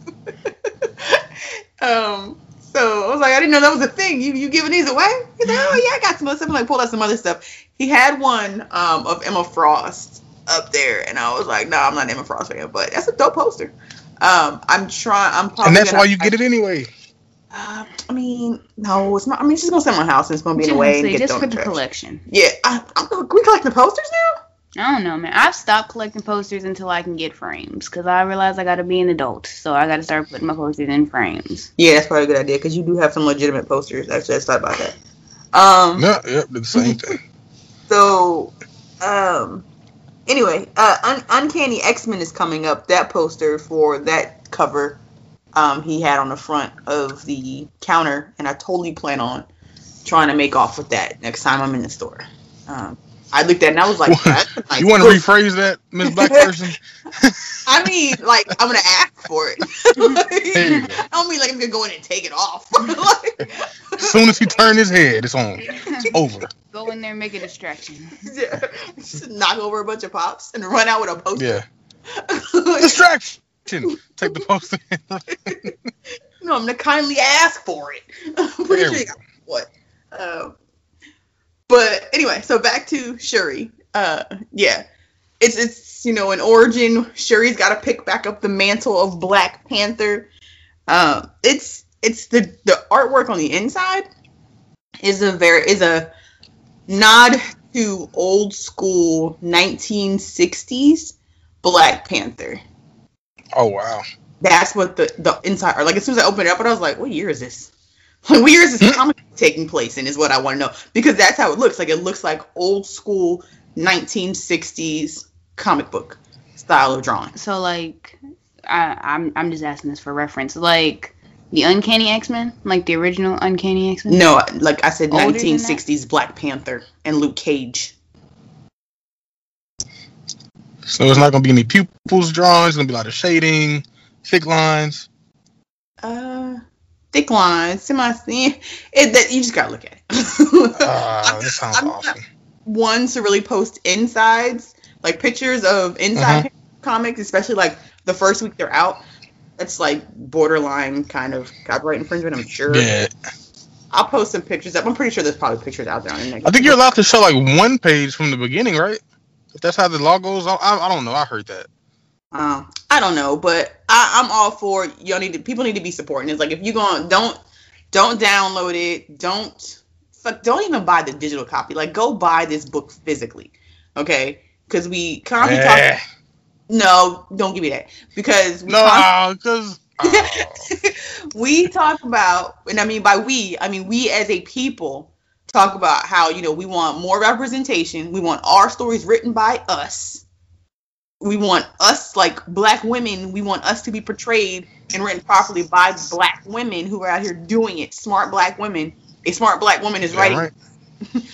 um, so I was like, I didn't know that was a thing. You you giving these away? He's like, oh yeah, I got some other stuff. I'm like, pull out some other stuff. He had one um, of Emma Frost up there, and I was like, no, I'm not an Emma Frost fan, but that's a dope poster. Um, I'm trying. I'm probably. And that's gonna- why you get it anyway. Uh, I mean, no, it's not. I mean, she's gonna send my house, and it's gonna be in the way and get just thrown for in the the trash. collection. Yeah, I, I'm. We collecting the posters now. I don't know, man. I've stopped collecting posters until I can get frames because I realize I got to be an adult, so I got to start putting my posters in frames. Yeah, that's probably a good idea because you do have some legitimate posters. Actually, I just thought about that. Um. Yeah, yep, the same thing. So, um. Anyway, uh, Un- Uncanny X Men is coming up. That poster for that cover, um, he had on the front of the counter, and I totally plan on trying to make off with that next time I'm in the store. Um, I looked at it and I was like, nice you want to rephrase that, Miss Black Person? I mean, like, I'm gonna ask for it. Like. I don't mean like I'm gonna go in and take it off. like, As soon as he turned his head, it's on. It's over. Go in there and make a distraction. yeah, just knock over a bunch of pops and run out with a poster. Yeah. Distraction. Take the poster. no, I'm gonna kindly ask for it. I'm pretty There sure you got what. Um, but anyway, so back to Shuri. Uh, yeah, it's it's you know an origin. Shuri's got to pick back up the mantle of Black Panther. Um, it's it's the the artwork on the inside is a very is a nod to old school 1960s Black Panther. Oh wow. That's what the the inside or like as soon as I opened it up, and I was like, what year is this? Like, what year is this mm. comic taking place in? Is what I want to know because that's how it looks. Like it looks like old school 1960s comic book style of drawing. So like, I, I'm I'm just asking this for reference. Like the Uncanny X Men, like the original Uncanny X Men. No, like I said, Older 1960s Black Panther and Luke Cage. So it's not gonna be any pupils drawn. It's gonna be a lot of shading, thick lines. Uh, thick lines, semi thin. It that you just gotta look at it. Ah, that sounds I'm awesome. one to really post insides, like pictures of inside Mhm. comics, especially like the first week they're out. That's like borderline kind of copyright infringement. I'm sure. Yeah. I'll post some pictures up. I'm pretty sure there's probably pictures out there on the internet. I think you're allowed to show like one page from the beginning, right? If that's how the law goes, I, I, don't know. I heard that. Um, I don't know, but I, I'm all for y'all need to people need to be supporting. It's like if you going don't don't download it, don't fuck, don't even buy the digital copy. Like go buy this book physically, okay? Because we constantly Eh. talk. No, don't give me that because we No, constantly- because we talk about, and I mean by we, I mean we as a people talk about how you know we want more representation. We want our stories written by us. We want us like black women. We want us to be portrayed and written properly by black women who are out here doing it. Smart black women. A smart black woman is Yeah, writing. right.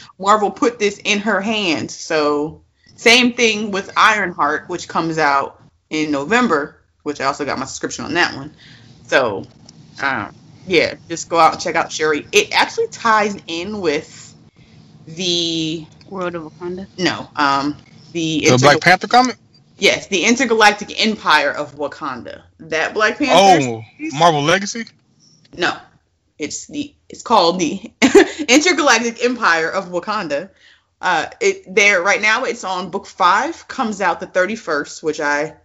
Marvel put this in her hands. So same thing with Ironheart, which comes out in November, which I also got my subscription on that one. So um, yeah, just go out and check out Shuri. It actually ties in with the World of Wakanda. no, um, the, the intergal- Black Panther comic. yes, the intergalactic empire of Wakanda. That Black Panther. Oh, Marvel Legacy. No, it's the it's called the Intergalactic Empire of Wakanda. Uh, it there right now. It's on book five. Comes out the thirty first, which I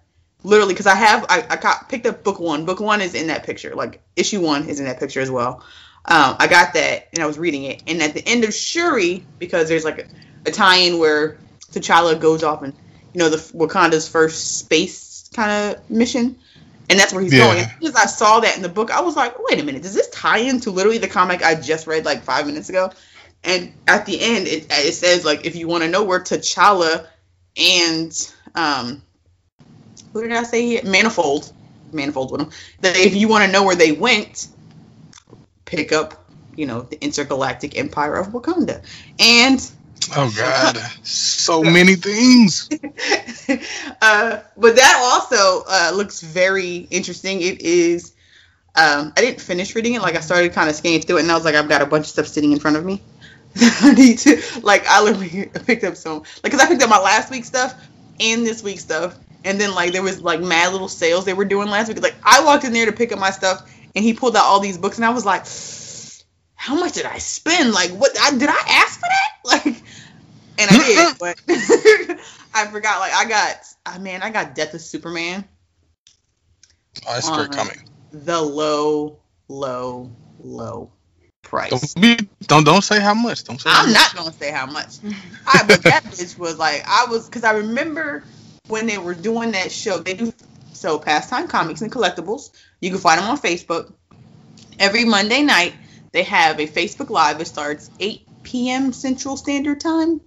literally because I have I, I got, picked up book one. Book one is in that picture. Like issue one is in that picture as well. Um, I got that and I was reading it. And at the end of Shuri, because there's like a, a tie-in where T'Challa goes off and you know the Wakanda's first space kind of mission, and that's where he's Yeah. going. As soon as I saw that in the book, I was like, wait a minute, does this tie into literally the comic I just read like five minutes ago? And at the end, it, it says like if you want to know where T'Challa and um, who did I say here? Manifold, Manifold with him. That if you want to know where they went, pick up, you know, the intergalactic empire of Wakanda. And Oh God, so many things. uh, but that also uh, looks very interesting. It is. Um, I didn't finish reading it. Like I started kind of scanning through it, and I was like, I've got a bunch of stuff sitting in front of me. I need to like. I literally picked up some like because I picked up my last week's stuff and this week's stuff, and then like there was like mad little sales they were doing last week. Like I walked in there to pick up my stuff, and he pulled out all these books, and I was like, How much did I spend? Like what? I, did I ask for that? Like, and I did, but I forgot. Like I got, ah, man, I got Death of Superman. Oh, that's Uh, coming. the low, low, low price. Don't be, don't don't say how much. Don't say. I'm much. not gonna say how much. I, but that bitch was like, I was, because I remember when they were doing that show. They do so pastime comics and collectibles. You can find them on Facebook. Every Monday night, they have a Facebook Live. It starts 8 p.m. Central Standard Time.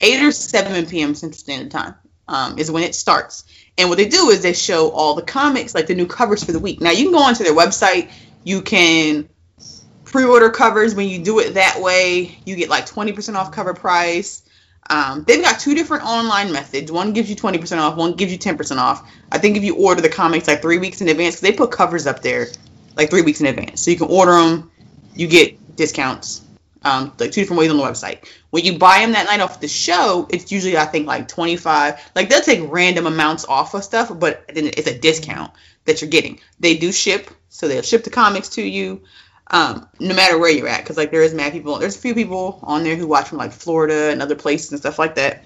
8 or 7 p.m. Central Standard Time um, is when it starts. And what they do is they show all the comics, like the new covers for the week. Now, you can go onto their website. You can pre-order covers. When you do it that way, you get like 20% off cover price. Um, they've got two different online methods. One gives you 20% off. One gives you 10% off. I think if you order the comics like three weeks in advance, 'cause they put covers up there like three weeks in advance. So you can order them. You get discounts. Um, like two different ways on the website. When you buy them that night off the show, it's usually I think like 25. Like they'll take random amounts off of stuff, but then it's a discount that you're getting. They do ship, so they'll ship the comics to you um, no matter where you're at, because like there is mad people. There's a few people on there who watch from like Florida and other places and stuff like that.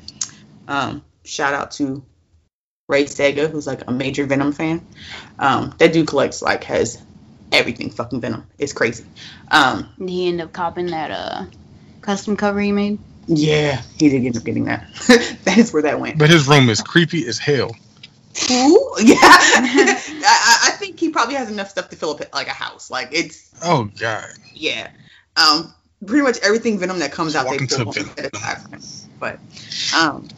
Um, shout out to Ray Sega, who's like a major Venom fan. Um, that dude collects like has everything fucking Venom. It's crazy. Um, Did he end up copping that uh custom cover he made? yeah, he did end up getting that. that is where that went. But his room is creepy as hell. Ooh, yeah. I, I- I think he probably has enough stuff to fill up like a house. Like it's Oh God. yeah. Um, pretty much everything Venom that comes out, they into pull Venom. at a time. But um,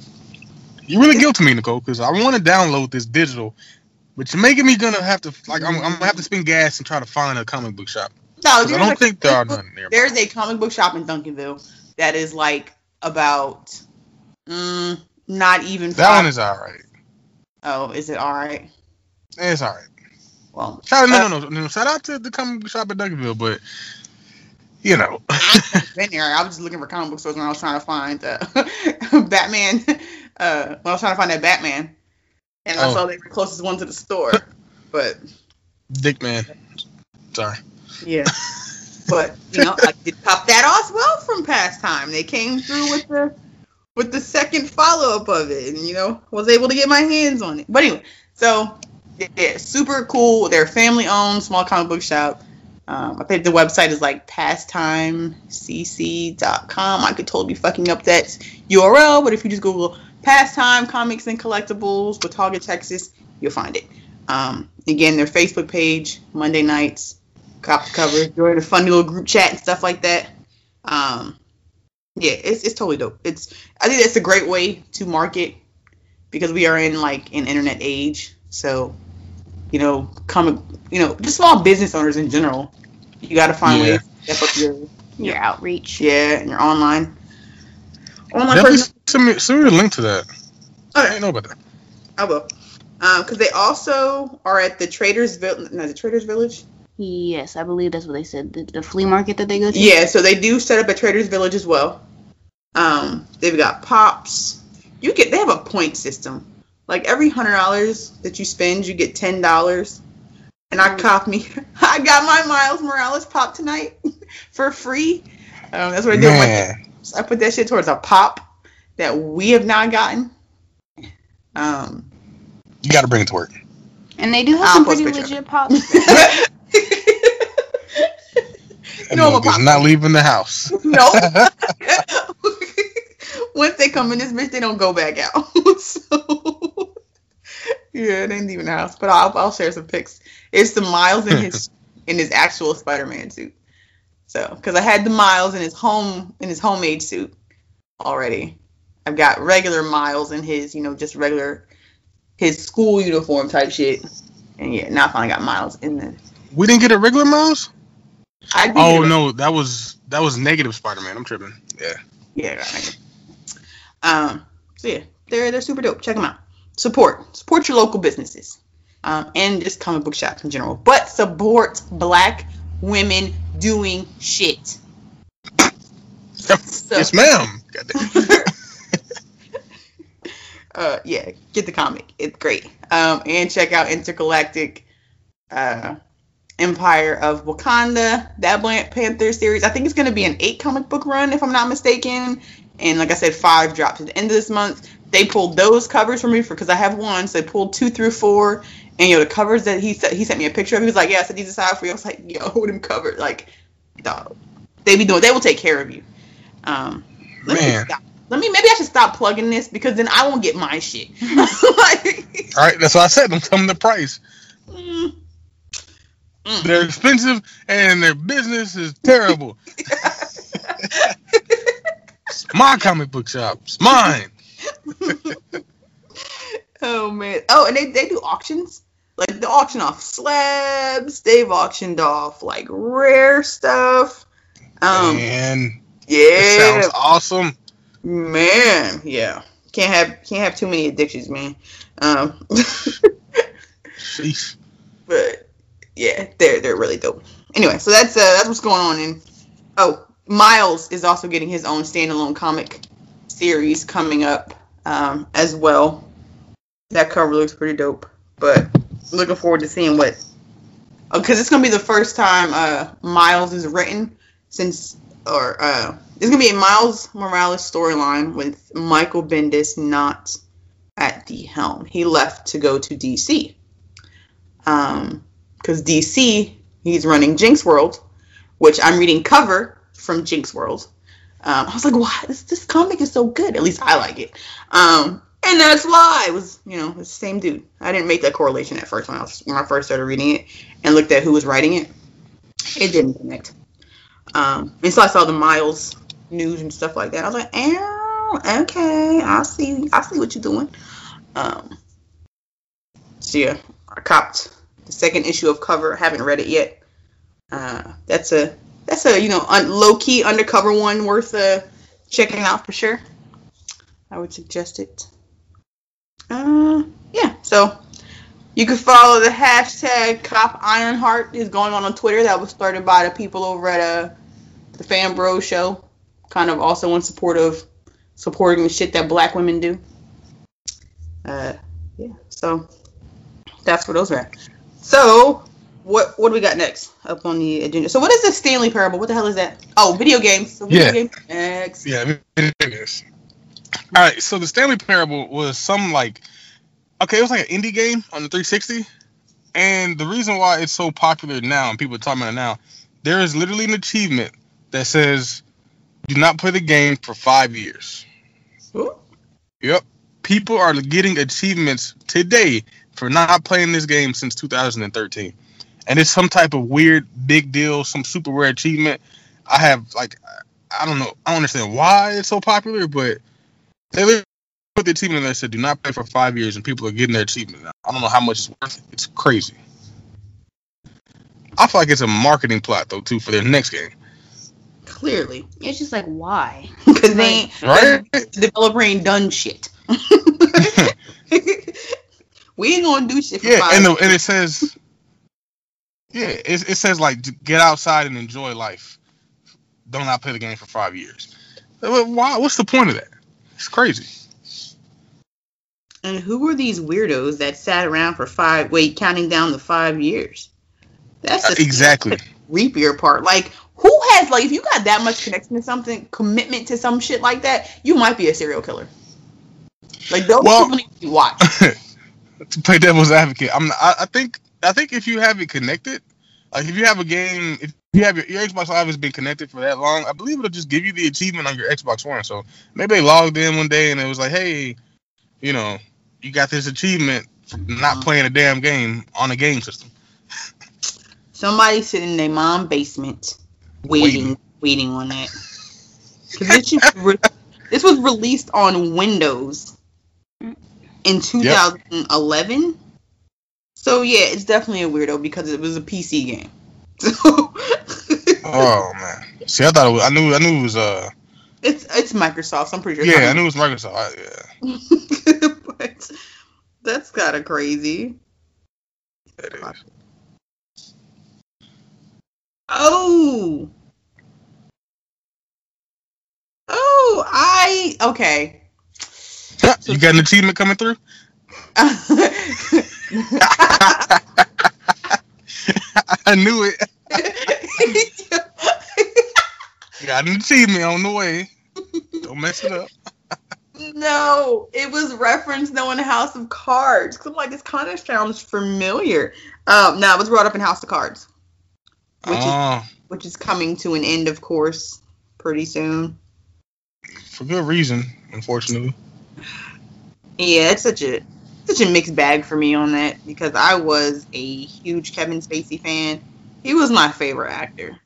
You really guilty me, Nicole, because I want to download this digital, but you're making me gonna have to like I'm, I'm gonna have to spend gas and try to find a comic book shop. no, 'Cause I there's don't like- think there are none nearby. There's a comic book shop in Duncanville that is like about mm, not even. That five- one is all right. Oh, is it all right? It's all right. Well, Shout Uh, no, no, no, no. Shout out to the comic shop at Duncanville, but you know, I've been there. I was just looking for comic book stores when I was trying to find uh, Batman. Uh, when I was trying to find that Batman, and I Oh. saw they were closest one to the store. but Dick man. Sorry. yeah. but you know, I did pop that as well from past time. They came through with the with the second follow up of it, and you know, was able to get my hands on it. But anyway, so yeah, super cool. They're family owned, small comic book shop. Um, I think the website is like pastimecc.com. I could totally be fucking up that URL, but if you just Google pastime comics and collectibles, Watauga, Texas, you'll find it. Um, again, their Facebook page, Monday nights, cop the cover, join the funny little group chat and stuff like that. Um, yeah, it's, it's totally dope. It's I think that's a great way to market because we are in like an internet age. So, you know, comic, you know, just small business owners in general, you got to find Yeah. ways to step up your Your outreach. yeah and your online. Online Definitely person. send me, send me a link to that. I didn't know about that. I will. Um, because they also are at the Traders Village. No, the Traders Village. Yes, I believe that's what they said. The, the flea market that they go to. Yeah, so they do set up a Traders Village as well. Um, they've got pops. You get they have a point system. Like every hundred dollars that you spend, you get ten dollars. And I cop me. I got my Miles Morales pop tonight for free. Um, that's what I did. with my- Man, I put that shit towards a pop that we have not gotten. Um, you got to bring it to work. And they do have I'll some pretty picture. legit pops. And know I'm not leaving the house. no. Once they come in this bitch, they don't go back out. so yeah, they ain't leaving the house. But I'll I'll share some pics. It's the Miles in his in his actual Spider-Man suit. So because I had the Miles in his home in his homemade suit already. I've got regular Miles in his you know just regular his school uniform type shit. And yeah, now I finally got Miles in the. We didn't get a regular mouse. Oh no, that was that was negative Spider-Man. I'm tripping. Yeah. Yeah, it. Um, so yeah, they're they're super dope. Check them out. Support support your local businesses, um, and just comic book shops in general. But support black women doing shit. So- yes, ma'am. Uh, yeah, get the comic. It's great. Um, and check out Intergalactic uh, Empire of Wakanda, that Black Panther series. I think it's going to be an eight comic book run, if I'm not mistaken. And like I said, five drops at the end of this month. They pulled those covers for me for because I have one, so they pulled two through four. And you know the covers that he sent, he sent me a picture of. He was like, "Yeah, I said these aside for you." I was like, "Yo, hold them covered like, dog. They be doing. They will take care of you." Um, let me Man. stop. Let me maybe I should stop plugging this because then I won't get my shit. like, All right, that's what I said. I'm tell them the price. mm, mm. They're expensive and their business is terrible. It's my comic book shop. It's mine. oh man. Oh, and they, they do auctions. Like they auction off slabs. They've auctioned off like rare stuff. Um, and yeah, sounds awesome. man. Yeah, can't have can't have too many addictions, man. Um, Sheesh. but yeah, they're they're really dope. Anyway, so that's uh that's what's going on. And oh, Miles is also getting his own standalone comic series coming up um, as well. That cover looks pretty dope, but looking forward to seeing what. Because it's gonna be the first time uh, Miles is written since, or uh, it's gonna be a Miles Morales storyline with Michael Bendis not at the helm. He left to go to DC. Um, because DC he's running Jinx World, which I'm reading cover from Jinx World. Um, I was like, why this this comic is so good? At least I like it. Um, and that's why it was, you know, the same dude. I didn't make that correlation at first when I was when I first started reading it and looked at who was writing it. It didn't connect. Um, and so I saw the Miles news and stuff like that. I was like, oh, okay, I see, I see what you're doing. Um, so yeah, I copped the second issue of cover. I haven't read it yet. Uh, that's a that's a you know un- low key undercover one worth uh, checking out for sure. I would suggest it. Uh, yeah. So you can follow the hashtag Cop Ironheart is going on on Twitter. That was started by the people over at uh the Fan Bro Show. Kind of also in support of supporting the shit that Black women do. Uh, yeah. So that's where those are at. So, what what do we got next up on the agenda? So, what is the Stanley Parable? What the hell is that? Oh, video games. So video Yeah. games next. Yeah, it is. All right, so the Stanley Parable was some like, okay, it was like an indie game on the 360, and the reason why it's so popular now and people are talking about it now, there is literally an achievement that says, "Do not play the game for five years." Ooh. Yep, people are getting achievements today for not playing this game since 2013, and it's some type of weird big deal, some super rare achievement. I have like, I don't know, I don't understand why it's so popular, but they put the achievement in there that said, "Do not play for five years," and people are getting their achievement now. I don't know how much it's worth. It's crazy. I feel like it's a marketing plot though too for their next game, Clearly, It's just like why? because they ain't right? developer ain't done shit. we ain't gonna do shit for Yeah, five. and the, and it says, yeah, it, it says like get outside and enjoy life. Do not play the game for five years. Why? What's the point of that? It's crazy. And who were these weirdos that sat around for five, wait, counting down the five years? That's Uh, exactly. reapier part. Like, who has, like, if you got that much connection to something, commitment to some shit like that, you might be a serial killer. Like, those Well- people need to be watched. to play devil's advocate, I'm. I, I think. I think if you have it connected, like if you have a game, if you have your, your Xbox Live has been connected for that long, I believe it'll just give you the achievement on your Xbox One. So maybe they logged in one day and it was like, hey, you know, you got this achievement for not mm-hmm. playing a damn game on a game system. Somebody sitting in their mom basement waiting, waiting, on that. 'Cause this, re- this was released on Windows in 2011. So yeah, it's definitely a weirdo because it was a PC game. So Oh man. See, I thought it was. I knew. I knew it was. Uh. it's it's Microsoft. So I'm pretty sure. Yeah, I knew it was Microsoft. I, yeah. but that's kind of crazy. It is. Oh. Oh, I okay. you got an achievement coming through? I knew it. Got an achievement on the way. Don't mess it up. no, it was referenced though in House of Cards. Cause I'm like, this kind of sounds familiar. Um, no, it was brought up in House of Cards, which is Oh, which is coming to an end, of course, pretty soon. for good reason, unfortunately. Yeah, it's such a such a mixed bag for me on that because I was a huge Kevin Spacey fan. He was my favorite actor.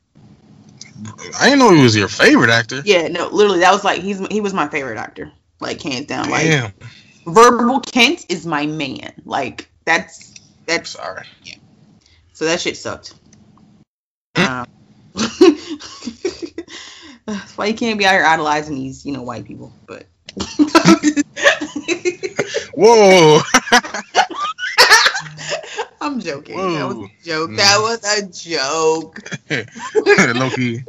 I didn't know he was your favorite actor. Yeah, no, literally, that was like he's he was my favorite actor, like hands down. Like Damn. Verbal Kint is my man. Like that's that's Sorry. Yeah. so that shit sucked. Hmm. um, that's why you can't be out here idolizing these, you know, white people. But Whoa. I'm joking. That was a joke. Mm. That was a joke. Loki.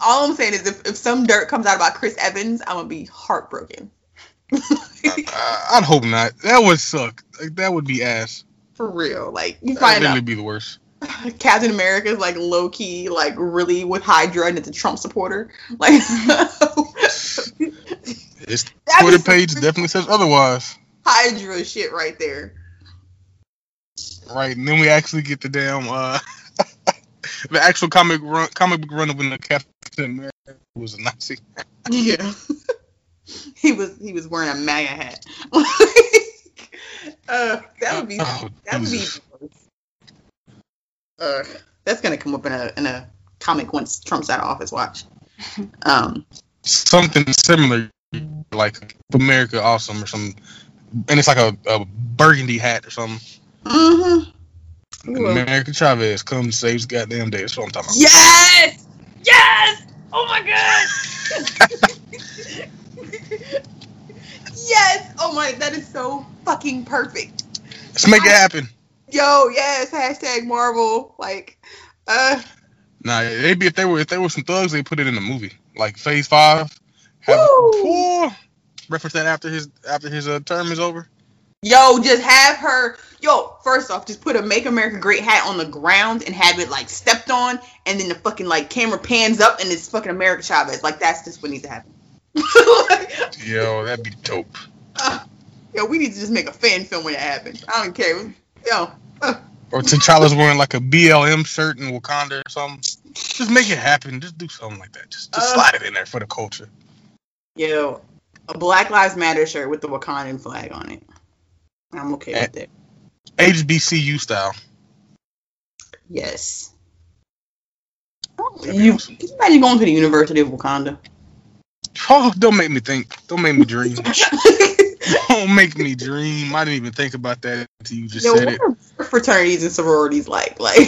All I'm saying is, if, if some dirt comes out about Chris Evans, I'm gonna be heartbroken. I'd hope not. That would suck. Like, that would be ass. For real, like you find That'd out be the worst. Captain America is like low key, like really with Hydra and it's a Trump supporter. Like His Twitter page definitely says otherwise. Hydra shit right there. Right, and then we actually get the damn uh the actual comic run comic book run of when the Captain America was a Nazi. Yeah. he was he was wearing a MAGA hat. uh, that would be Oh, that would be. Uh, that's gonna come up in a in a comic once Trump's out of office. Watch. Um, something similar like America Awesome or something. And it's like a, a burgundy hat or something. mhm. Ooh. America Chavez comes saves goddamn day. That's what I'm talking about. Yes! Yes! Oh my god! yes! Oh my, that is so fucking perfect. Let's make it happen. Yo, yes, hashtag Marvel. Like, uh, Nah, maybe if they were if they were some thugs, they put it in the movie. Like Phase Five. Have Woo! Reference that after his after his uh, term is over. yo, just have her. Yo, first off, just put a "Make America Great" hat on the ground and have it like stepped on, and then the fucking like camera pans up and it's fucking America Chavez. Like that's just what needs to happen. like, Yo, that'd be dope. uh, yo, we need to just make a fan film when it happens. I don't care. Yo, uh, Or T'Challa's wearing like a BLM shirt in Wakanda or something. Just make it happen. Just do something like that. Just, just Uh. slide it in there for the culture. yo, a Black Lives Matter shirt with the Wakandan flag on it. I'm okay Eh. with it. HBCU style. Yes. You, can you imagine going to the University of Wakanda? Oh, don't make me think. Don't make me dream. don't make me dream. I didn't even think about that until you just Yo, said what it. are fraternities and sororities like? Like,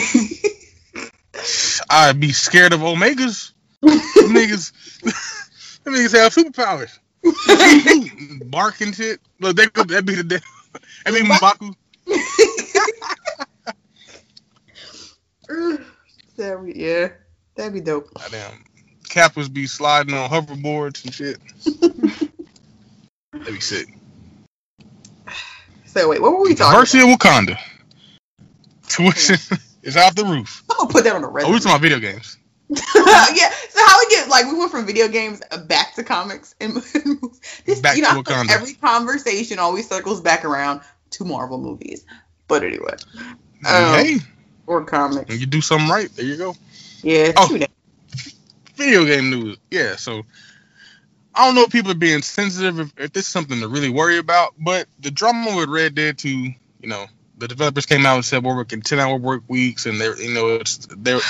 I'd be scared of Omegas. Niggas, them niggas have superpowers. Bark and shit. Look, they could, that'd be the day. I mean, be M'Baku. That'd be, yeah, that'd be dope. Goddamn. Kappas be sliding on hoverboards and shit. That'd be sick. So wait, what were we talking Diversity about? of Wakanda. Tuition is out the roof. I'm gonna put that on the red. Oh, we resume. talking about video games. yeah. So how we get like we went from video games back to comics and this, Back you to know, Wakanda. every conversation always circles back around to Marvel movies. But anyway, Um, hey, or comics. when you do something right, there you go. Yeah. Oh. Video game news. Yeah, so I don't know if people are being sensitive if, if this is something to really worry about, but the drama with Red Dead 2, you know, the developers came out and said we're working 10 hour work weeks and they're, you know, it's, they're,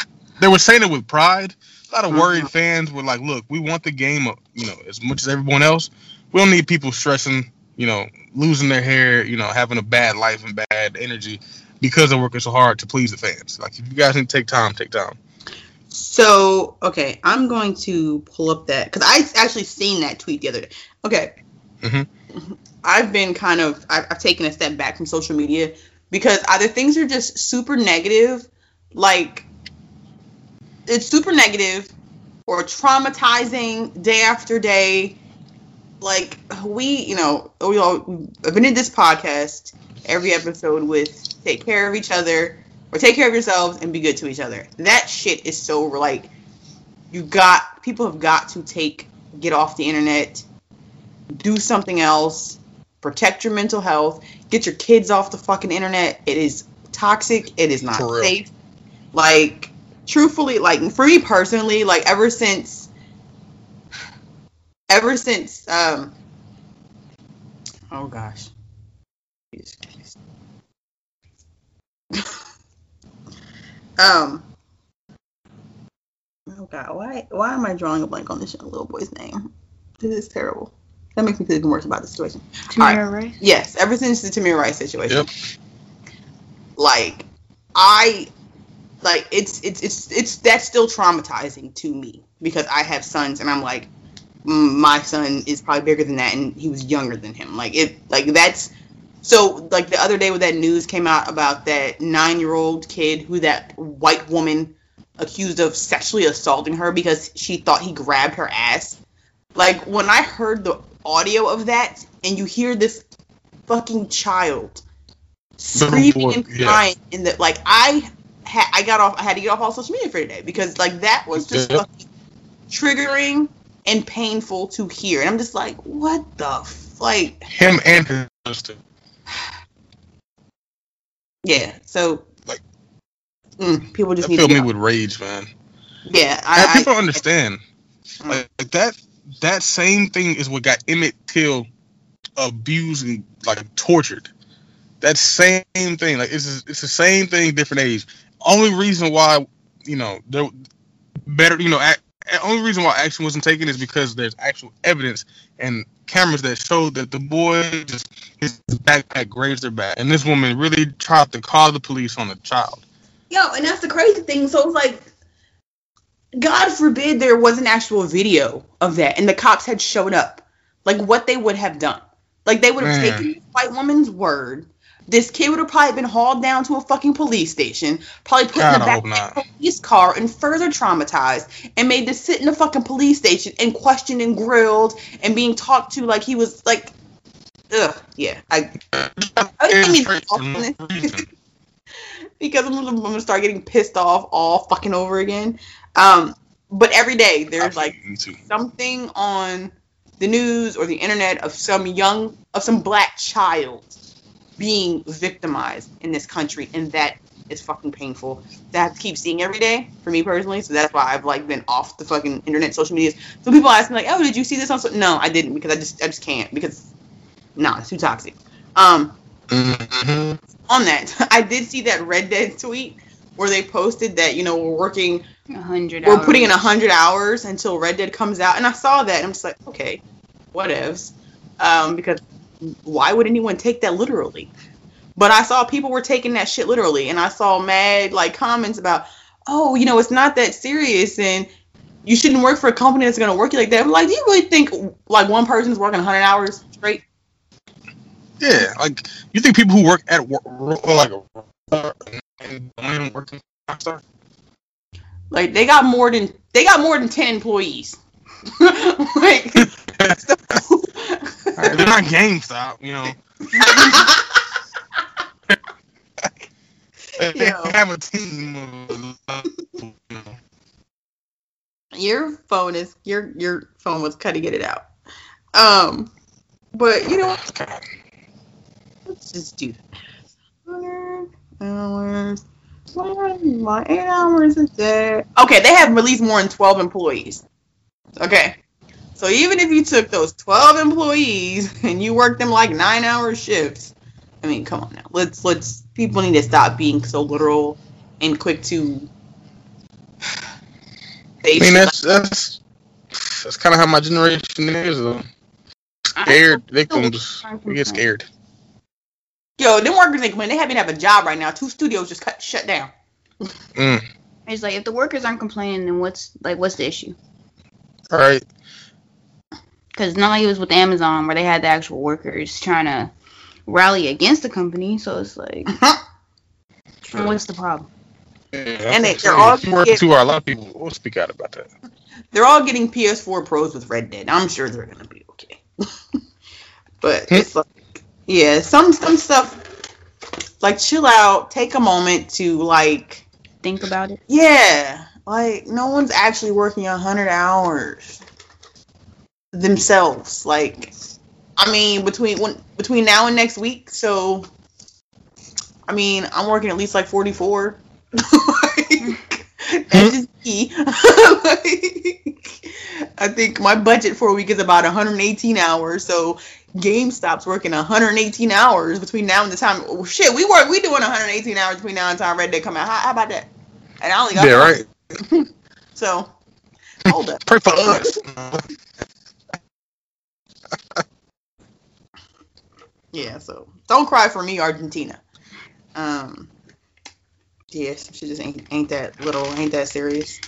they were saying it with pride. A lot of worried Mhm. fans were like, look, we want the game, you know, as much as everyone else. We don't need people stressing, you know, losing their hair, you know, having a bad life and bad energy because they're working so hard to please the fans. Like, if you guys need to take time, take time. So okay, I'm going to pull up that because I actually seen that tweet the other day. Okay, Mhm. I've been kind of I've, I've taken a step back from social media because either things are just super negative, like it's super negative, or traumatizing day after day. Like we, you know, we all I've been in this podcast every episode with take care of each other or take care of yourselves and be good to each other. That shit is so like you got people have got to take get off the internet, do something else, protect your mental health, get your kids off the fucking internet. It is toxic. It is not safe. Like truthfully, like for me personally, like ever since ever since um oh gosh. Jesus Christ. Um. Oh God, why why am I drawing a blank on this young little boy's name? This is terrible. That makes me feel even worse about the situation. Tamara Rice. Yes, ever since the Tamir Rice situation. Yep. Like, I like it's it's it's it's that's still traumatizing to me because I have sons and I'm like, mm, my son is probably bigger than that and he was younger than him. Like it like that's so like the other day when that news came out about that nine year old kid who that white woman accused of sexually assaulting her because she thought he grabbed her ass. Like when I heard the audio of that and you hear this fucking child screaming and yeah. crying in the like I had I got off I had to get off all social media for today because like that was just Yep. fucking triggering and painful to hear and I'm just like what the f- like Him and his sister. Yeah so Like- mm, people just That need to filled me with rage, man. yeah And I, people I don't understand. Mm. Like, like that that same thing is what got Emmett Till abused and like tortured. That same thing, like it's it's the same thing, different age. Only reason why you know there better, you know, only reason why action wasn't taken is because there's actual evidence and cameras that showed that the boy just his backpack grazed her back, and this woman really tried to call the police on the child. Yo, and that's the crazy thing. So it's like, God forbid there was an actual video of that, and the cops had showed up. Like what they would have done. Like they would have Man. taken this white woman's word. This kid would have probably been hauled down to a fucking police station, probably put God, in the back of a police car and further traumatized, and made to sit in a fucking police station and questioned and grilled and being talked to like he was like, ugh, yeah. I I think he's off because I'm, I'm gonna start getting pissed off all fucking over again. Um, but every day there's like something on the news or the internet of some young of some black child being victimized in this country and that is fucking painful that I have to keep seeing every day for me personally so that's why I've like been off the fucking internet social medias so people ask me like oh did you see this on so no I didn't because I just I just can't because no it's too toxic um Mhm. on that I did see that Red Dead tweet where they posted that you know we're working A hundred. we're hours. putting in 100 hours until Red Dead comes out. And I saw that and I'm just like, okay, whatevs. Um, because why would anyone take that literally? But I saw people were taking that shit literally. And I saw mad like comments about, oh, you know, it's not that serious and you shouldn't work for a company that's going to work you like that. I'm like, do you really think like one person's working 100 hours straight? Yeah, like you think people who work at work, like and don't even work in Rockstar? Like they got more than they got more than 10 employees. like, so- They're not GameStop, you know. They Yo. have a team. Uh, you know. your phone is your your phone was cutting it out. Um, but you know what? Let's just do that. Hours. My eight hours a day. Okay, they have released more than twelve employees. Okay, so even if you took those twelve employees and you worked them like nine hour shifts, I mean, come on now. Let's let's people need to stop being so literal and quick to. I mean, that's that's that's kind of how my generation is. Though. Scared victims, we get scared. Yo, them workers ain't complaining. They haven't have a job right now. Two studios just cut shut down. Mm. It's like if the workers aren't complaining, then what's like what's the issue? All right, Because not like it was with Amazon where they had the actual workers trying to rally against the company. So it's like, what's the problem? Yeah, And they, they're all I'm saying. Work get- too hard. A lot of people will speak out about that. They're all getting PS4 Pros with Red Dead. I'm sure they're gonna be okay. but Hmm. it's like, yeah, some some stuff. Like, chill out. Take a moment to like, Think about it. yeah, like no one's actually working a hundred hours themselves. Like, I mean, between when between now and next week, so. I mean, I'm working at least like 44. like, that's just me. like, I think my budget for a week is about 118 hours. So GameStop's working 118 hours between now and the time. Oh, shit, we work. We doing 118 hours between now and time Red Dead come out. How, how about that? And I only got Yeah, right. So hold up. Pray for us. Yeah. So don't cry for me, Argentina. Um. Yeah, she just ain't ain't that little, ain't that serious.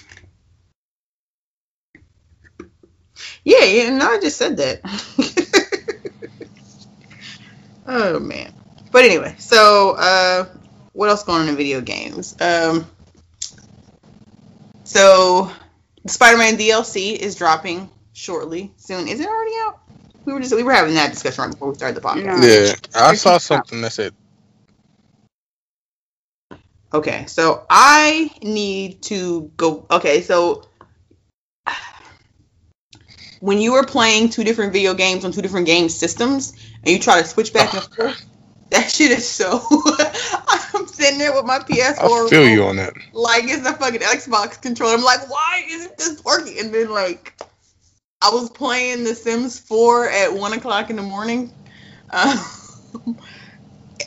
Yeah, yeah, no, I just said that. oh man. But anyway, so uh what else going on in video games? Um so Spider-Man DLC is dropping shortly soon. Is it already out? We were just we were having that discussion right before we started the podcast. No. Yeah, I saw something that said Okay, so I need to go. Okay, so when you are playing two different video games on two different game systems and you try to switch back and forth, that shit is so. I'm sitting there with my PS4. I feel you on that. like it's a fucking Xbox controller. I'm like, why isn't this working? And then like, I was playing The Sims 4 at one o'clock in the morning, um,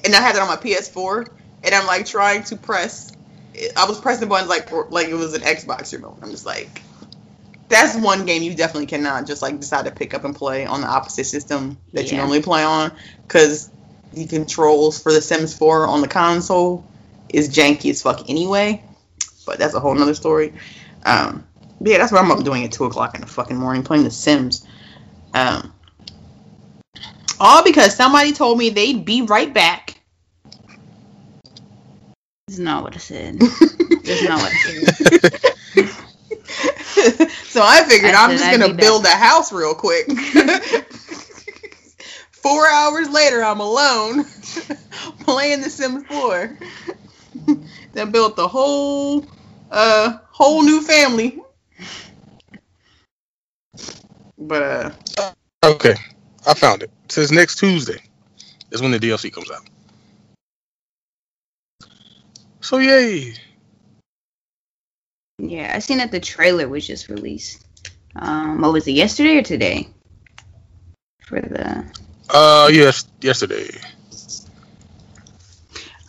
and I had it on my PS4, and I'm like trying to press. I was pressing buttons like like it was an Xbox remote. I'm just like, that's one game you definitely cannot just like decide to pick up and play on the opposite system that you normally play on, because the controls for The Sims 4 on the console is janky as fuck anyway. But that's a whole nother story. Um, but yeah, that's what I'm up doing at two o'clock in the fucking morning, playing The Sims. Um, all because somebody told me they'd be right back. It's not what I said. That's not what I said. so I figured I I'm just gonna be build a house real quick. Four hours later, I'm alone playing The Sims 4. that built the whole uh whole new family. But uh Okay, I found it. It says next Tuesday is when the DLC comes out. So yay! Yeah, I seen that the trailer was just released. Um, what was it? Yesterday or today? For the Uh, yes, yesterday.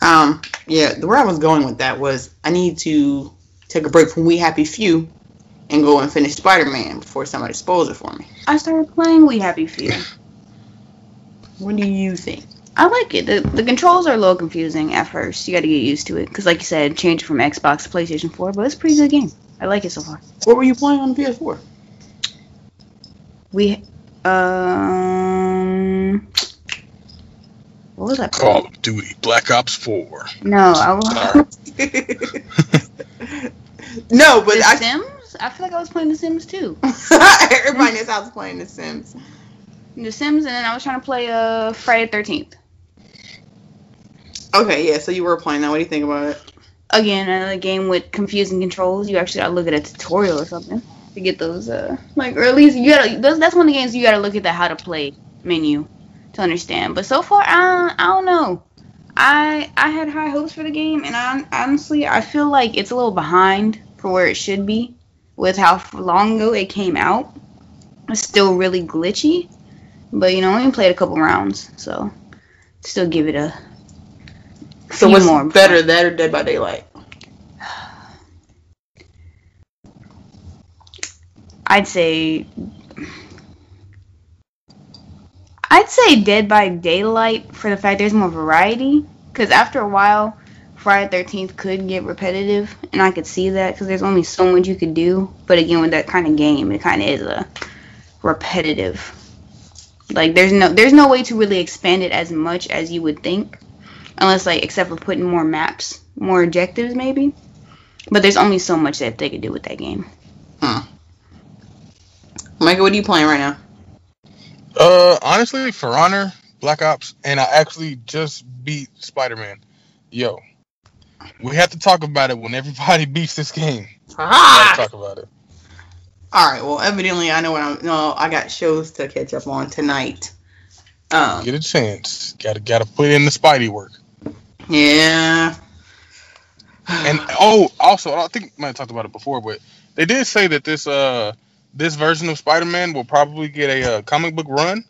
um yeah, the where I was going with that was I need to take a break from We Happy Few and go and finish Spider Man before somebody spoils it for me. I started playing We Happy Few. What do you think? I like it. The the controls are a little confusing at first. You got to get used to it because, like you said, change from Xbox to PlayStation 4. But it's a pretty good game. I like it so far. What were you playing on the PS4? We um. What was that? Call of Duty Black Ops 4. No, I was no, but The I Sims. I feel like I was playing The Sims too. everybody in this house is playing The Sims. The Sims, and then I was trying to play uh Friday Thirteenth. Okay, yeah, so you were playing that. What do you think about it? Again, another game with confusing controls. You actually gotta look at a tutorial or something to get those. Uh, like or at least you gotta. Those, that's one of the games you gotta look at the how to play menu to understand. But so far, I I don't know. I I had high hopes for the game, and I honestly I feel like it's a little behind for where it should be with how long ago it came out. It's still really glitchy, but you know, I only played a couple rounds, so still give it a So what's more. better, that or Dead by Daylight? I'd say I'd say Dead by Daylight for the fact there's more variety. Because after a while, Friday Thirteenth could get repetitive, and I could see that because there's only so much you could do. But again, with that kind of game, it kind of is a repetitive. Like there's no there's no way to really expand it as much as you would think, unless like except for putting more maps, more objectives maybe. But there's only so much that they could do with that game. Hmm. Micah, what are you playing right now? Uh, honestly, For Honor, Black Ops, and I actually just beat Spider Man. Yo, we have to talk about it when everybody beats this game. We have to Ah! talk about it. All right. Well, evidently, I know what I'm. No, I got shows to catch up on tonight. Um. Get a chance. Gotta gotta put in the Spidey work. Yeah. And oh, also, I think I might have talked about it before, but they did say that this uh this version of Spider Man will probably get a uh, comic book run.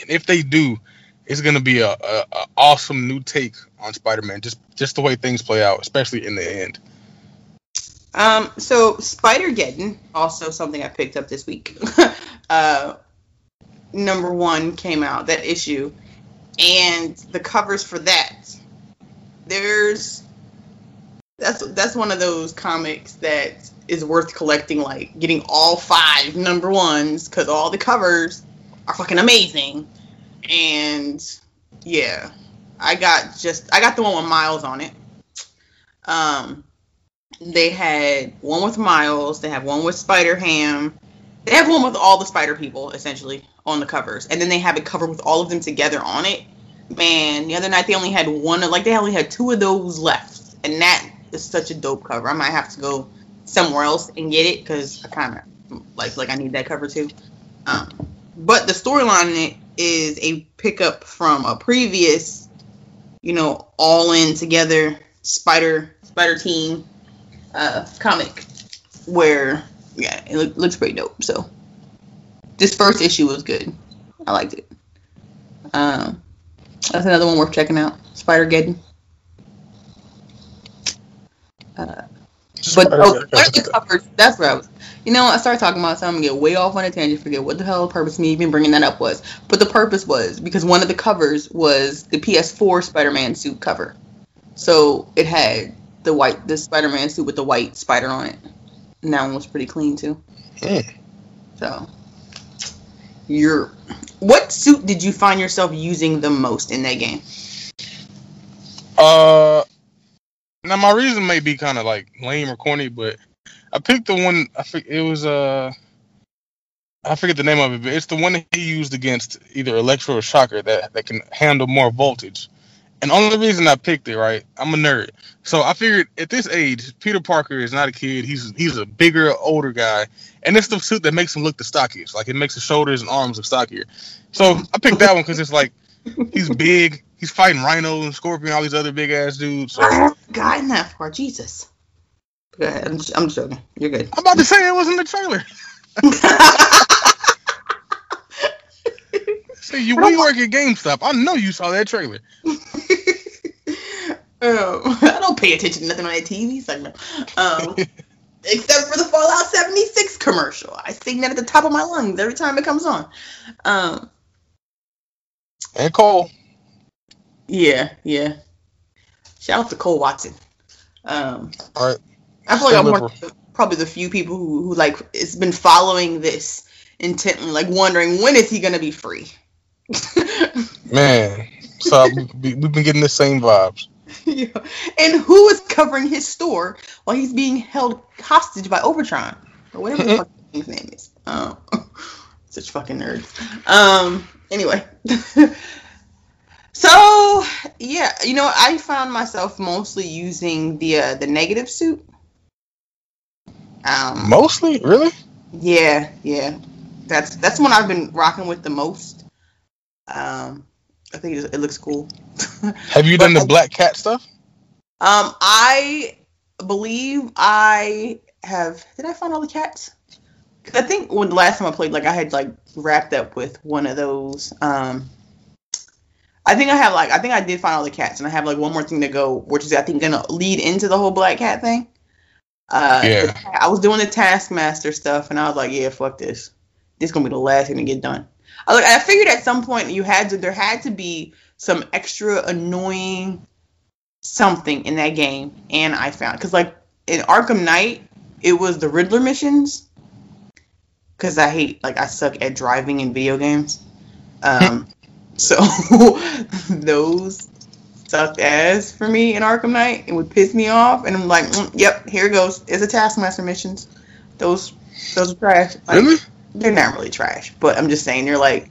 And if they do, it's gonna be a, a, a awesome new take on Spider Man. Just just the way things play out, especially in the end. Um, so Spider Geddon, also something I picked up this week. uh, number one came out that issue, and the covers for that. There's that's that's one of those comics that is worth collecting. Like getting all five number ones because all the covers are fucking amazing, and yeah, I got just I got the one with Miles on it. Um they had one with Miles, they have one with Spider Ham, they have one with all the Spider people essentially on the covers, and then they have a cover with all of them together on it. Man, the other night they only had one, like they only had two of those left, and that is such a dope cover. I might have to go somewhere else and get it because I kind of like like I need that cover too. Um, but the storyline is a pickup from a previous, you know, all in together Spider Spider Team uh, comic where yeah, it look, looks pretty dope. So this first issue was good. I liked it. Um, that's another one worth checking out. Spider Geddon. Uh, but oh, there's the covers. That's where I was. You know, I started talking about something, get way off on a tangent, forget what the hell the purpose of me even bringing that up was. But the purpose was because one of the covers was the PS4 Spider-Man suit cover. So it had the white, the Spider-Man suit with the white spider on it. And that one was pretty clean too. Hmm. So, your what suit did you find yourself using the most in that game? Uh, now my reason may be kind of like lame or corny, but I picked the one. I think it was uh, I forget the name of it, but it's the one that he used against either Electro or Shocker that that can handle more voltage. And only reason I picked it, right? I'm a nerd. So I figured at this age, Peter Parker is not a kid. He's he's a bigger, older guy. And it's the suit that makes him look the stockiest. Like it makes his shoulders and arms look stockier. So I picked that one because it's like he's big. He's fighting Rhino and Scorpion, all these other big ass dudes. So I'm Gotten that far, Jesus. Ahead. I'm just, I'm just joking. You're good. I'm about to say it was in the trailer. Say you we work at GameStop. I know you saw that trailer. um, I don't pay attention to nothing on that TV segment. Um, except for the Fallout 76 commercial. I sing that at the top of my lungs every time it comes on. Um, And Cole. Yeah, yeah. Shout out to Cole Watson. Um, All right. I feel like I'm Stay one of probably the few people who, who like it's been following this intently, like wondering when is he gonna be free. Man. So we, we've been getting the same vibes. Yeah. And who is covering his store while he's being held hostage by Overtron or whatever the fuck his name is? Um, such fucking nerds. Um. Anyway. So yeah, you know, I found myself mostly using the uh, the negative suit. Um. Mostly? Really? Yeah, yeah. That's that's one I've been rocking with the most. Um, I think it, it looks cool. Have you done the I- Black Cat stuff? Um, I believe I have. Did I find all the cats? 'Cause I think when the last time I played, like I had like wrapped up with one of those. Um, I think I have like I think I did find all the cats, and I have like one more thing to go, which is I think gonna lead into the whole black cat thing. Uh, Yeah. I was doing the Taskmaster stuff, and I was like, yeah, fuck this. This is gonna be the last thing to get done. I like I figured at some point you had to there had to be some extra annoying something in that game, and I found because like in Arkham Knight, it was the Riddler missions. Because I hate like I suck at driving in video games, um, so those sucked ass for me in Arkham Knight. It would piss me off, and I'm like, mm, yep, here it goes. It's a Taskmaster missions. Those those are trash. Like, Really? they're not really trash, but I'm just saying they're like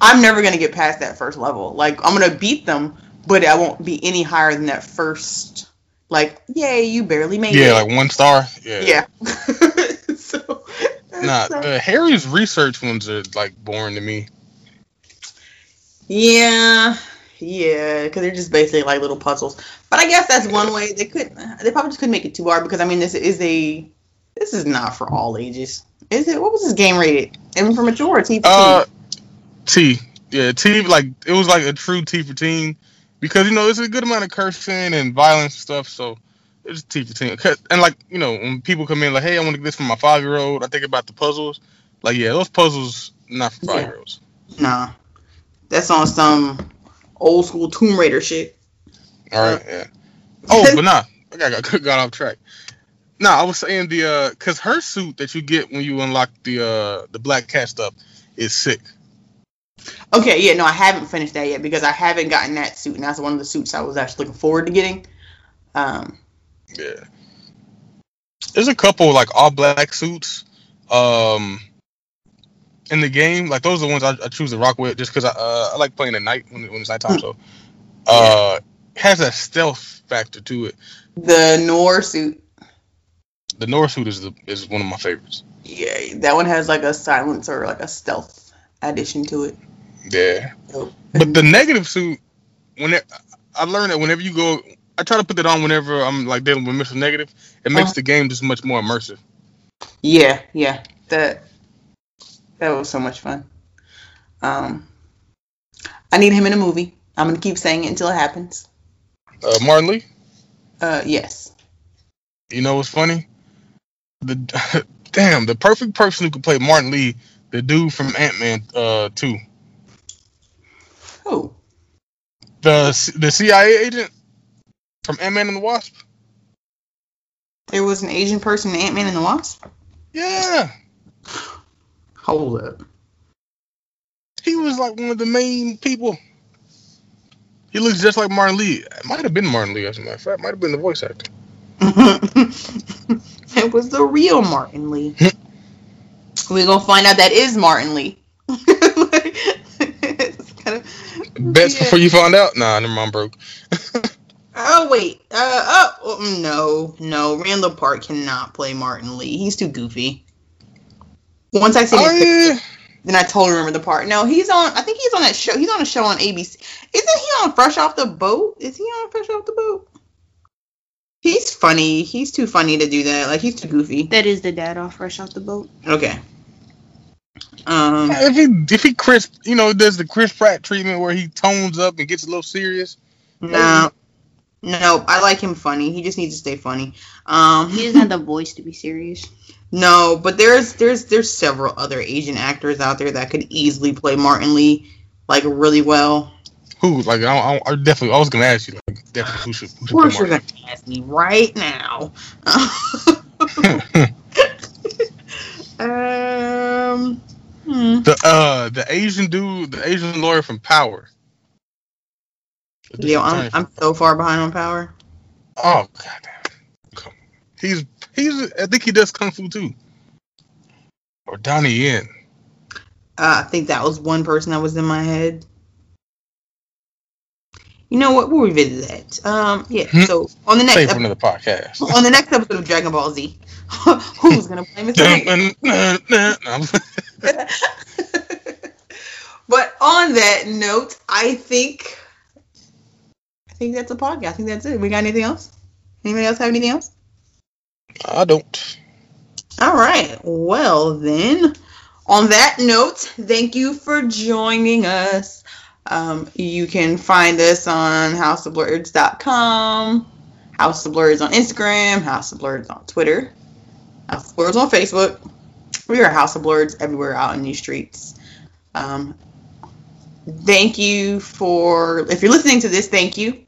I'm never gonna get past that first level. Like I'm gonna beat them, but I won't be any higher than that first. Like, yay, you barely made Yeah, it. Yeah, like one star. Yeah. yeah. so, Nah, so- the Harry's research ones are like boring to me. Yeah, yeah, because they're just basically like little puzzles. But I guess that's one way they could. They probably just couldn't make it too hard because I mean, this is a. This is not for all ages, is it? What was this game rated? And for mature, T for Uh. T. Yeah, T. Like it was like a true T for teen because you know it's a good amount of cursing and violence and stuff. So it's T for teen. And like you know when people come in like, hey, I want to get this for my five year old. I think about the puzzles. Like yeah, those puzzles not for five year olds. Nah, that's on some old school Tomb Raider shit. All right. Yeah. Oh, but nah, I got, got got off track. Nah, I was saying the uh, cause her suit that you get when you unlock the uh the black cat stuff is sick. Okay, yeah, no, I haven't finished that yet because I haven't gotten that suit, and that's one of the suits I was actually looking forward to getting. Um, Yeah. There's a couple like all black suits um in the game. Like those are the ones I, I choose to rock with just because I uh, I like playing at night when, when it's nighttime. So uh has a stealth factor to it. the Noir suit, The North suit is the is one of my favorites. yeah, that one has like a silence or like a stealth addition to it. Yeah. So- But the negative suit, when it, I learned that whenever you go, I try to put that on whenever I'm like dealing with Mr. Negative. It makes Uh-huh. the game just much more immersive. yeah, yeah, that that was so much fun. Um, I need him in a movie. I'm gonna keep saying it until it happens. Uh, Martin Li, Uh, yes. you know what's funny? The damn, the perfect person who could play Martin Li, the dude from Ant Man uh, Who? the the CIA agent from Ant Man and the Wasp. there was an Asian person in Ant Man and the Wasp. Yeah, Hold up. he was like one of the main people. He looks just like Martin Li. It might have been Martin Li, as a matter of fact. Might have been the voice actor. it was the real Martin Li. We're gonna find out that is Martin Li. It's kind of- bets Yeah. before you find out? Nah, never mind, broke. Oh wait. Uh oh mm, no no. Randall Park cannot play Martin Lee. He's too goofy. Once I see Oh his picture, then I totally remember the part. No, he's on. I think he's on that show. He's on a show on ABC. Isn't he on Fresh Off the Boat? Is he on Fresh Off the Boat? He's funny. He's too funny to do that. Like he's too goofy. That is the dad off fresh off the boat. Okay. Um. If he if he Chris, you know, does the Chris Pratt treatment where he tones up and gets a little serious. No. No, I like him funny. He just needs to stay funny. Um. He doesn't have the voice to be serious. No, but there's there's there's several other Asian actors out there that could easily play Martin Li like really well. Who like I, I, I definitely I was gonna ask you like definitely who should, who Of should course, play you're gonna ask me right now. um, hmm. the uh the Asian dude, the Asian lawyer from Power. Yo, I'm I'm so far behind on Power. Oh goddamn! He's he's I think he does kung fu too. Or Donnie Yen. Uh, I think that was one person that was in my head. You know what? We'll revisit that. Um, yeah. Hmm. So on the next Save for ep- another podcast. on the next episode of Dragon Ball Z, who's gonna play Mr. But on that note, I think I think that's a podcast. I think that's it. We got anything else? Anybody else have anything else? I don't. All right. Well then, on that note, thank you for joining us. Um, you can find us on houseofblurds.com, House of Blurs on Instagram, House of Blurs on Twitter, House of Blurs on Facebook. We are House of Blurs everywhere out in these streets. Um, thank you for if you're listening to this. Thank you.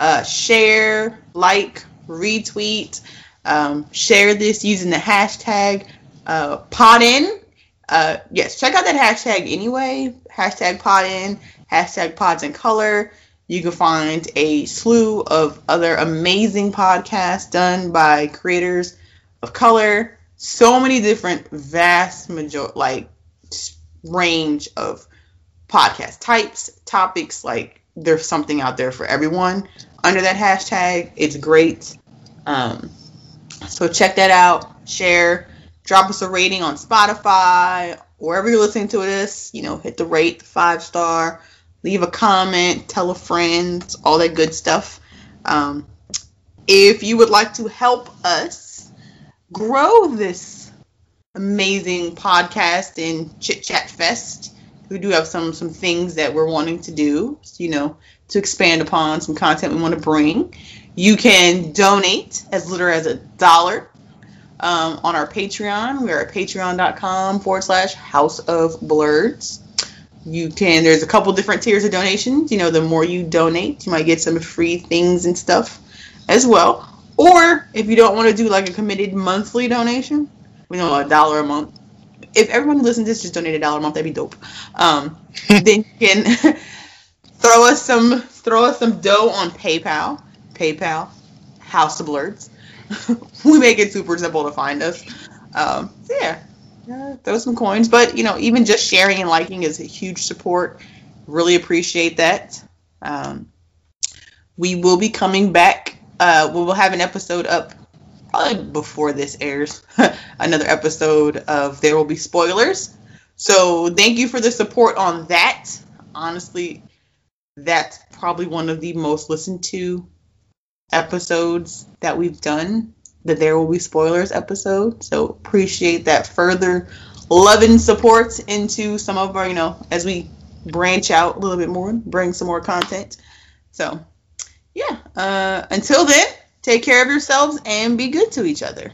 Uh, share, like, retweet, um, share this using the hashtag uh, podin. Uh, yes, check out that hashtag anyway. Hashtag podin, hashtag pods in color. You can find a slew of other amazing podcasts done by creators of color. So many different, vast major like range of podcast types, topics. Like there's something out there for everyone under that hashtag. It's great. Um, so check that out. Share. Drop us a rating on Spotify, wherever you're listening to this. You know, hit the rate, the five star. Leave a comment. Tell a friend. All that good stuff. Um, if you would like to help us grow this amazing podcast and chit chat fest, we do have some some things that we're wanting to do. You know, to expand upon some content we want to bring. You can donate as little as a dollar um, on our Patreon. We're at patreon.com forward slash house of blurs. You can, there's a couple different tiers of donations. You know, the more you donate, you might get some free things and stuff as well. Or if you don't want to do like a committed monthly donation, we know a dollar a month. If everyone who listens to this just donate a dollar a month, that'd be dope. Um, then you can throw us some throw us some dough on PayPal. PayPal, House of Blurs. we make it super simple to find us. Um, so yeah, uh, throw some coins. But you know, even just sharing and liking is a huge support. Really appreciate that. Um, we will be coming back. Uh, we will have an episode up probably before this airs. Another episode of There Will Be Spoilers. So thank you for the support on that. Honestly, that's probably one of the most listened to episodes that we've done. The There Will Be Spoilers episode. So appreciate that further love and support into some of our, you know, as we branch out a little bit more, bring some more content. So yeah. Uh, until then, take care of yourselves and be good to each other.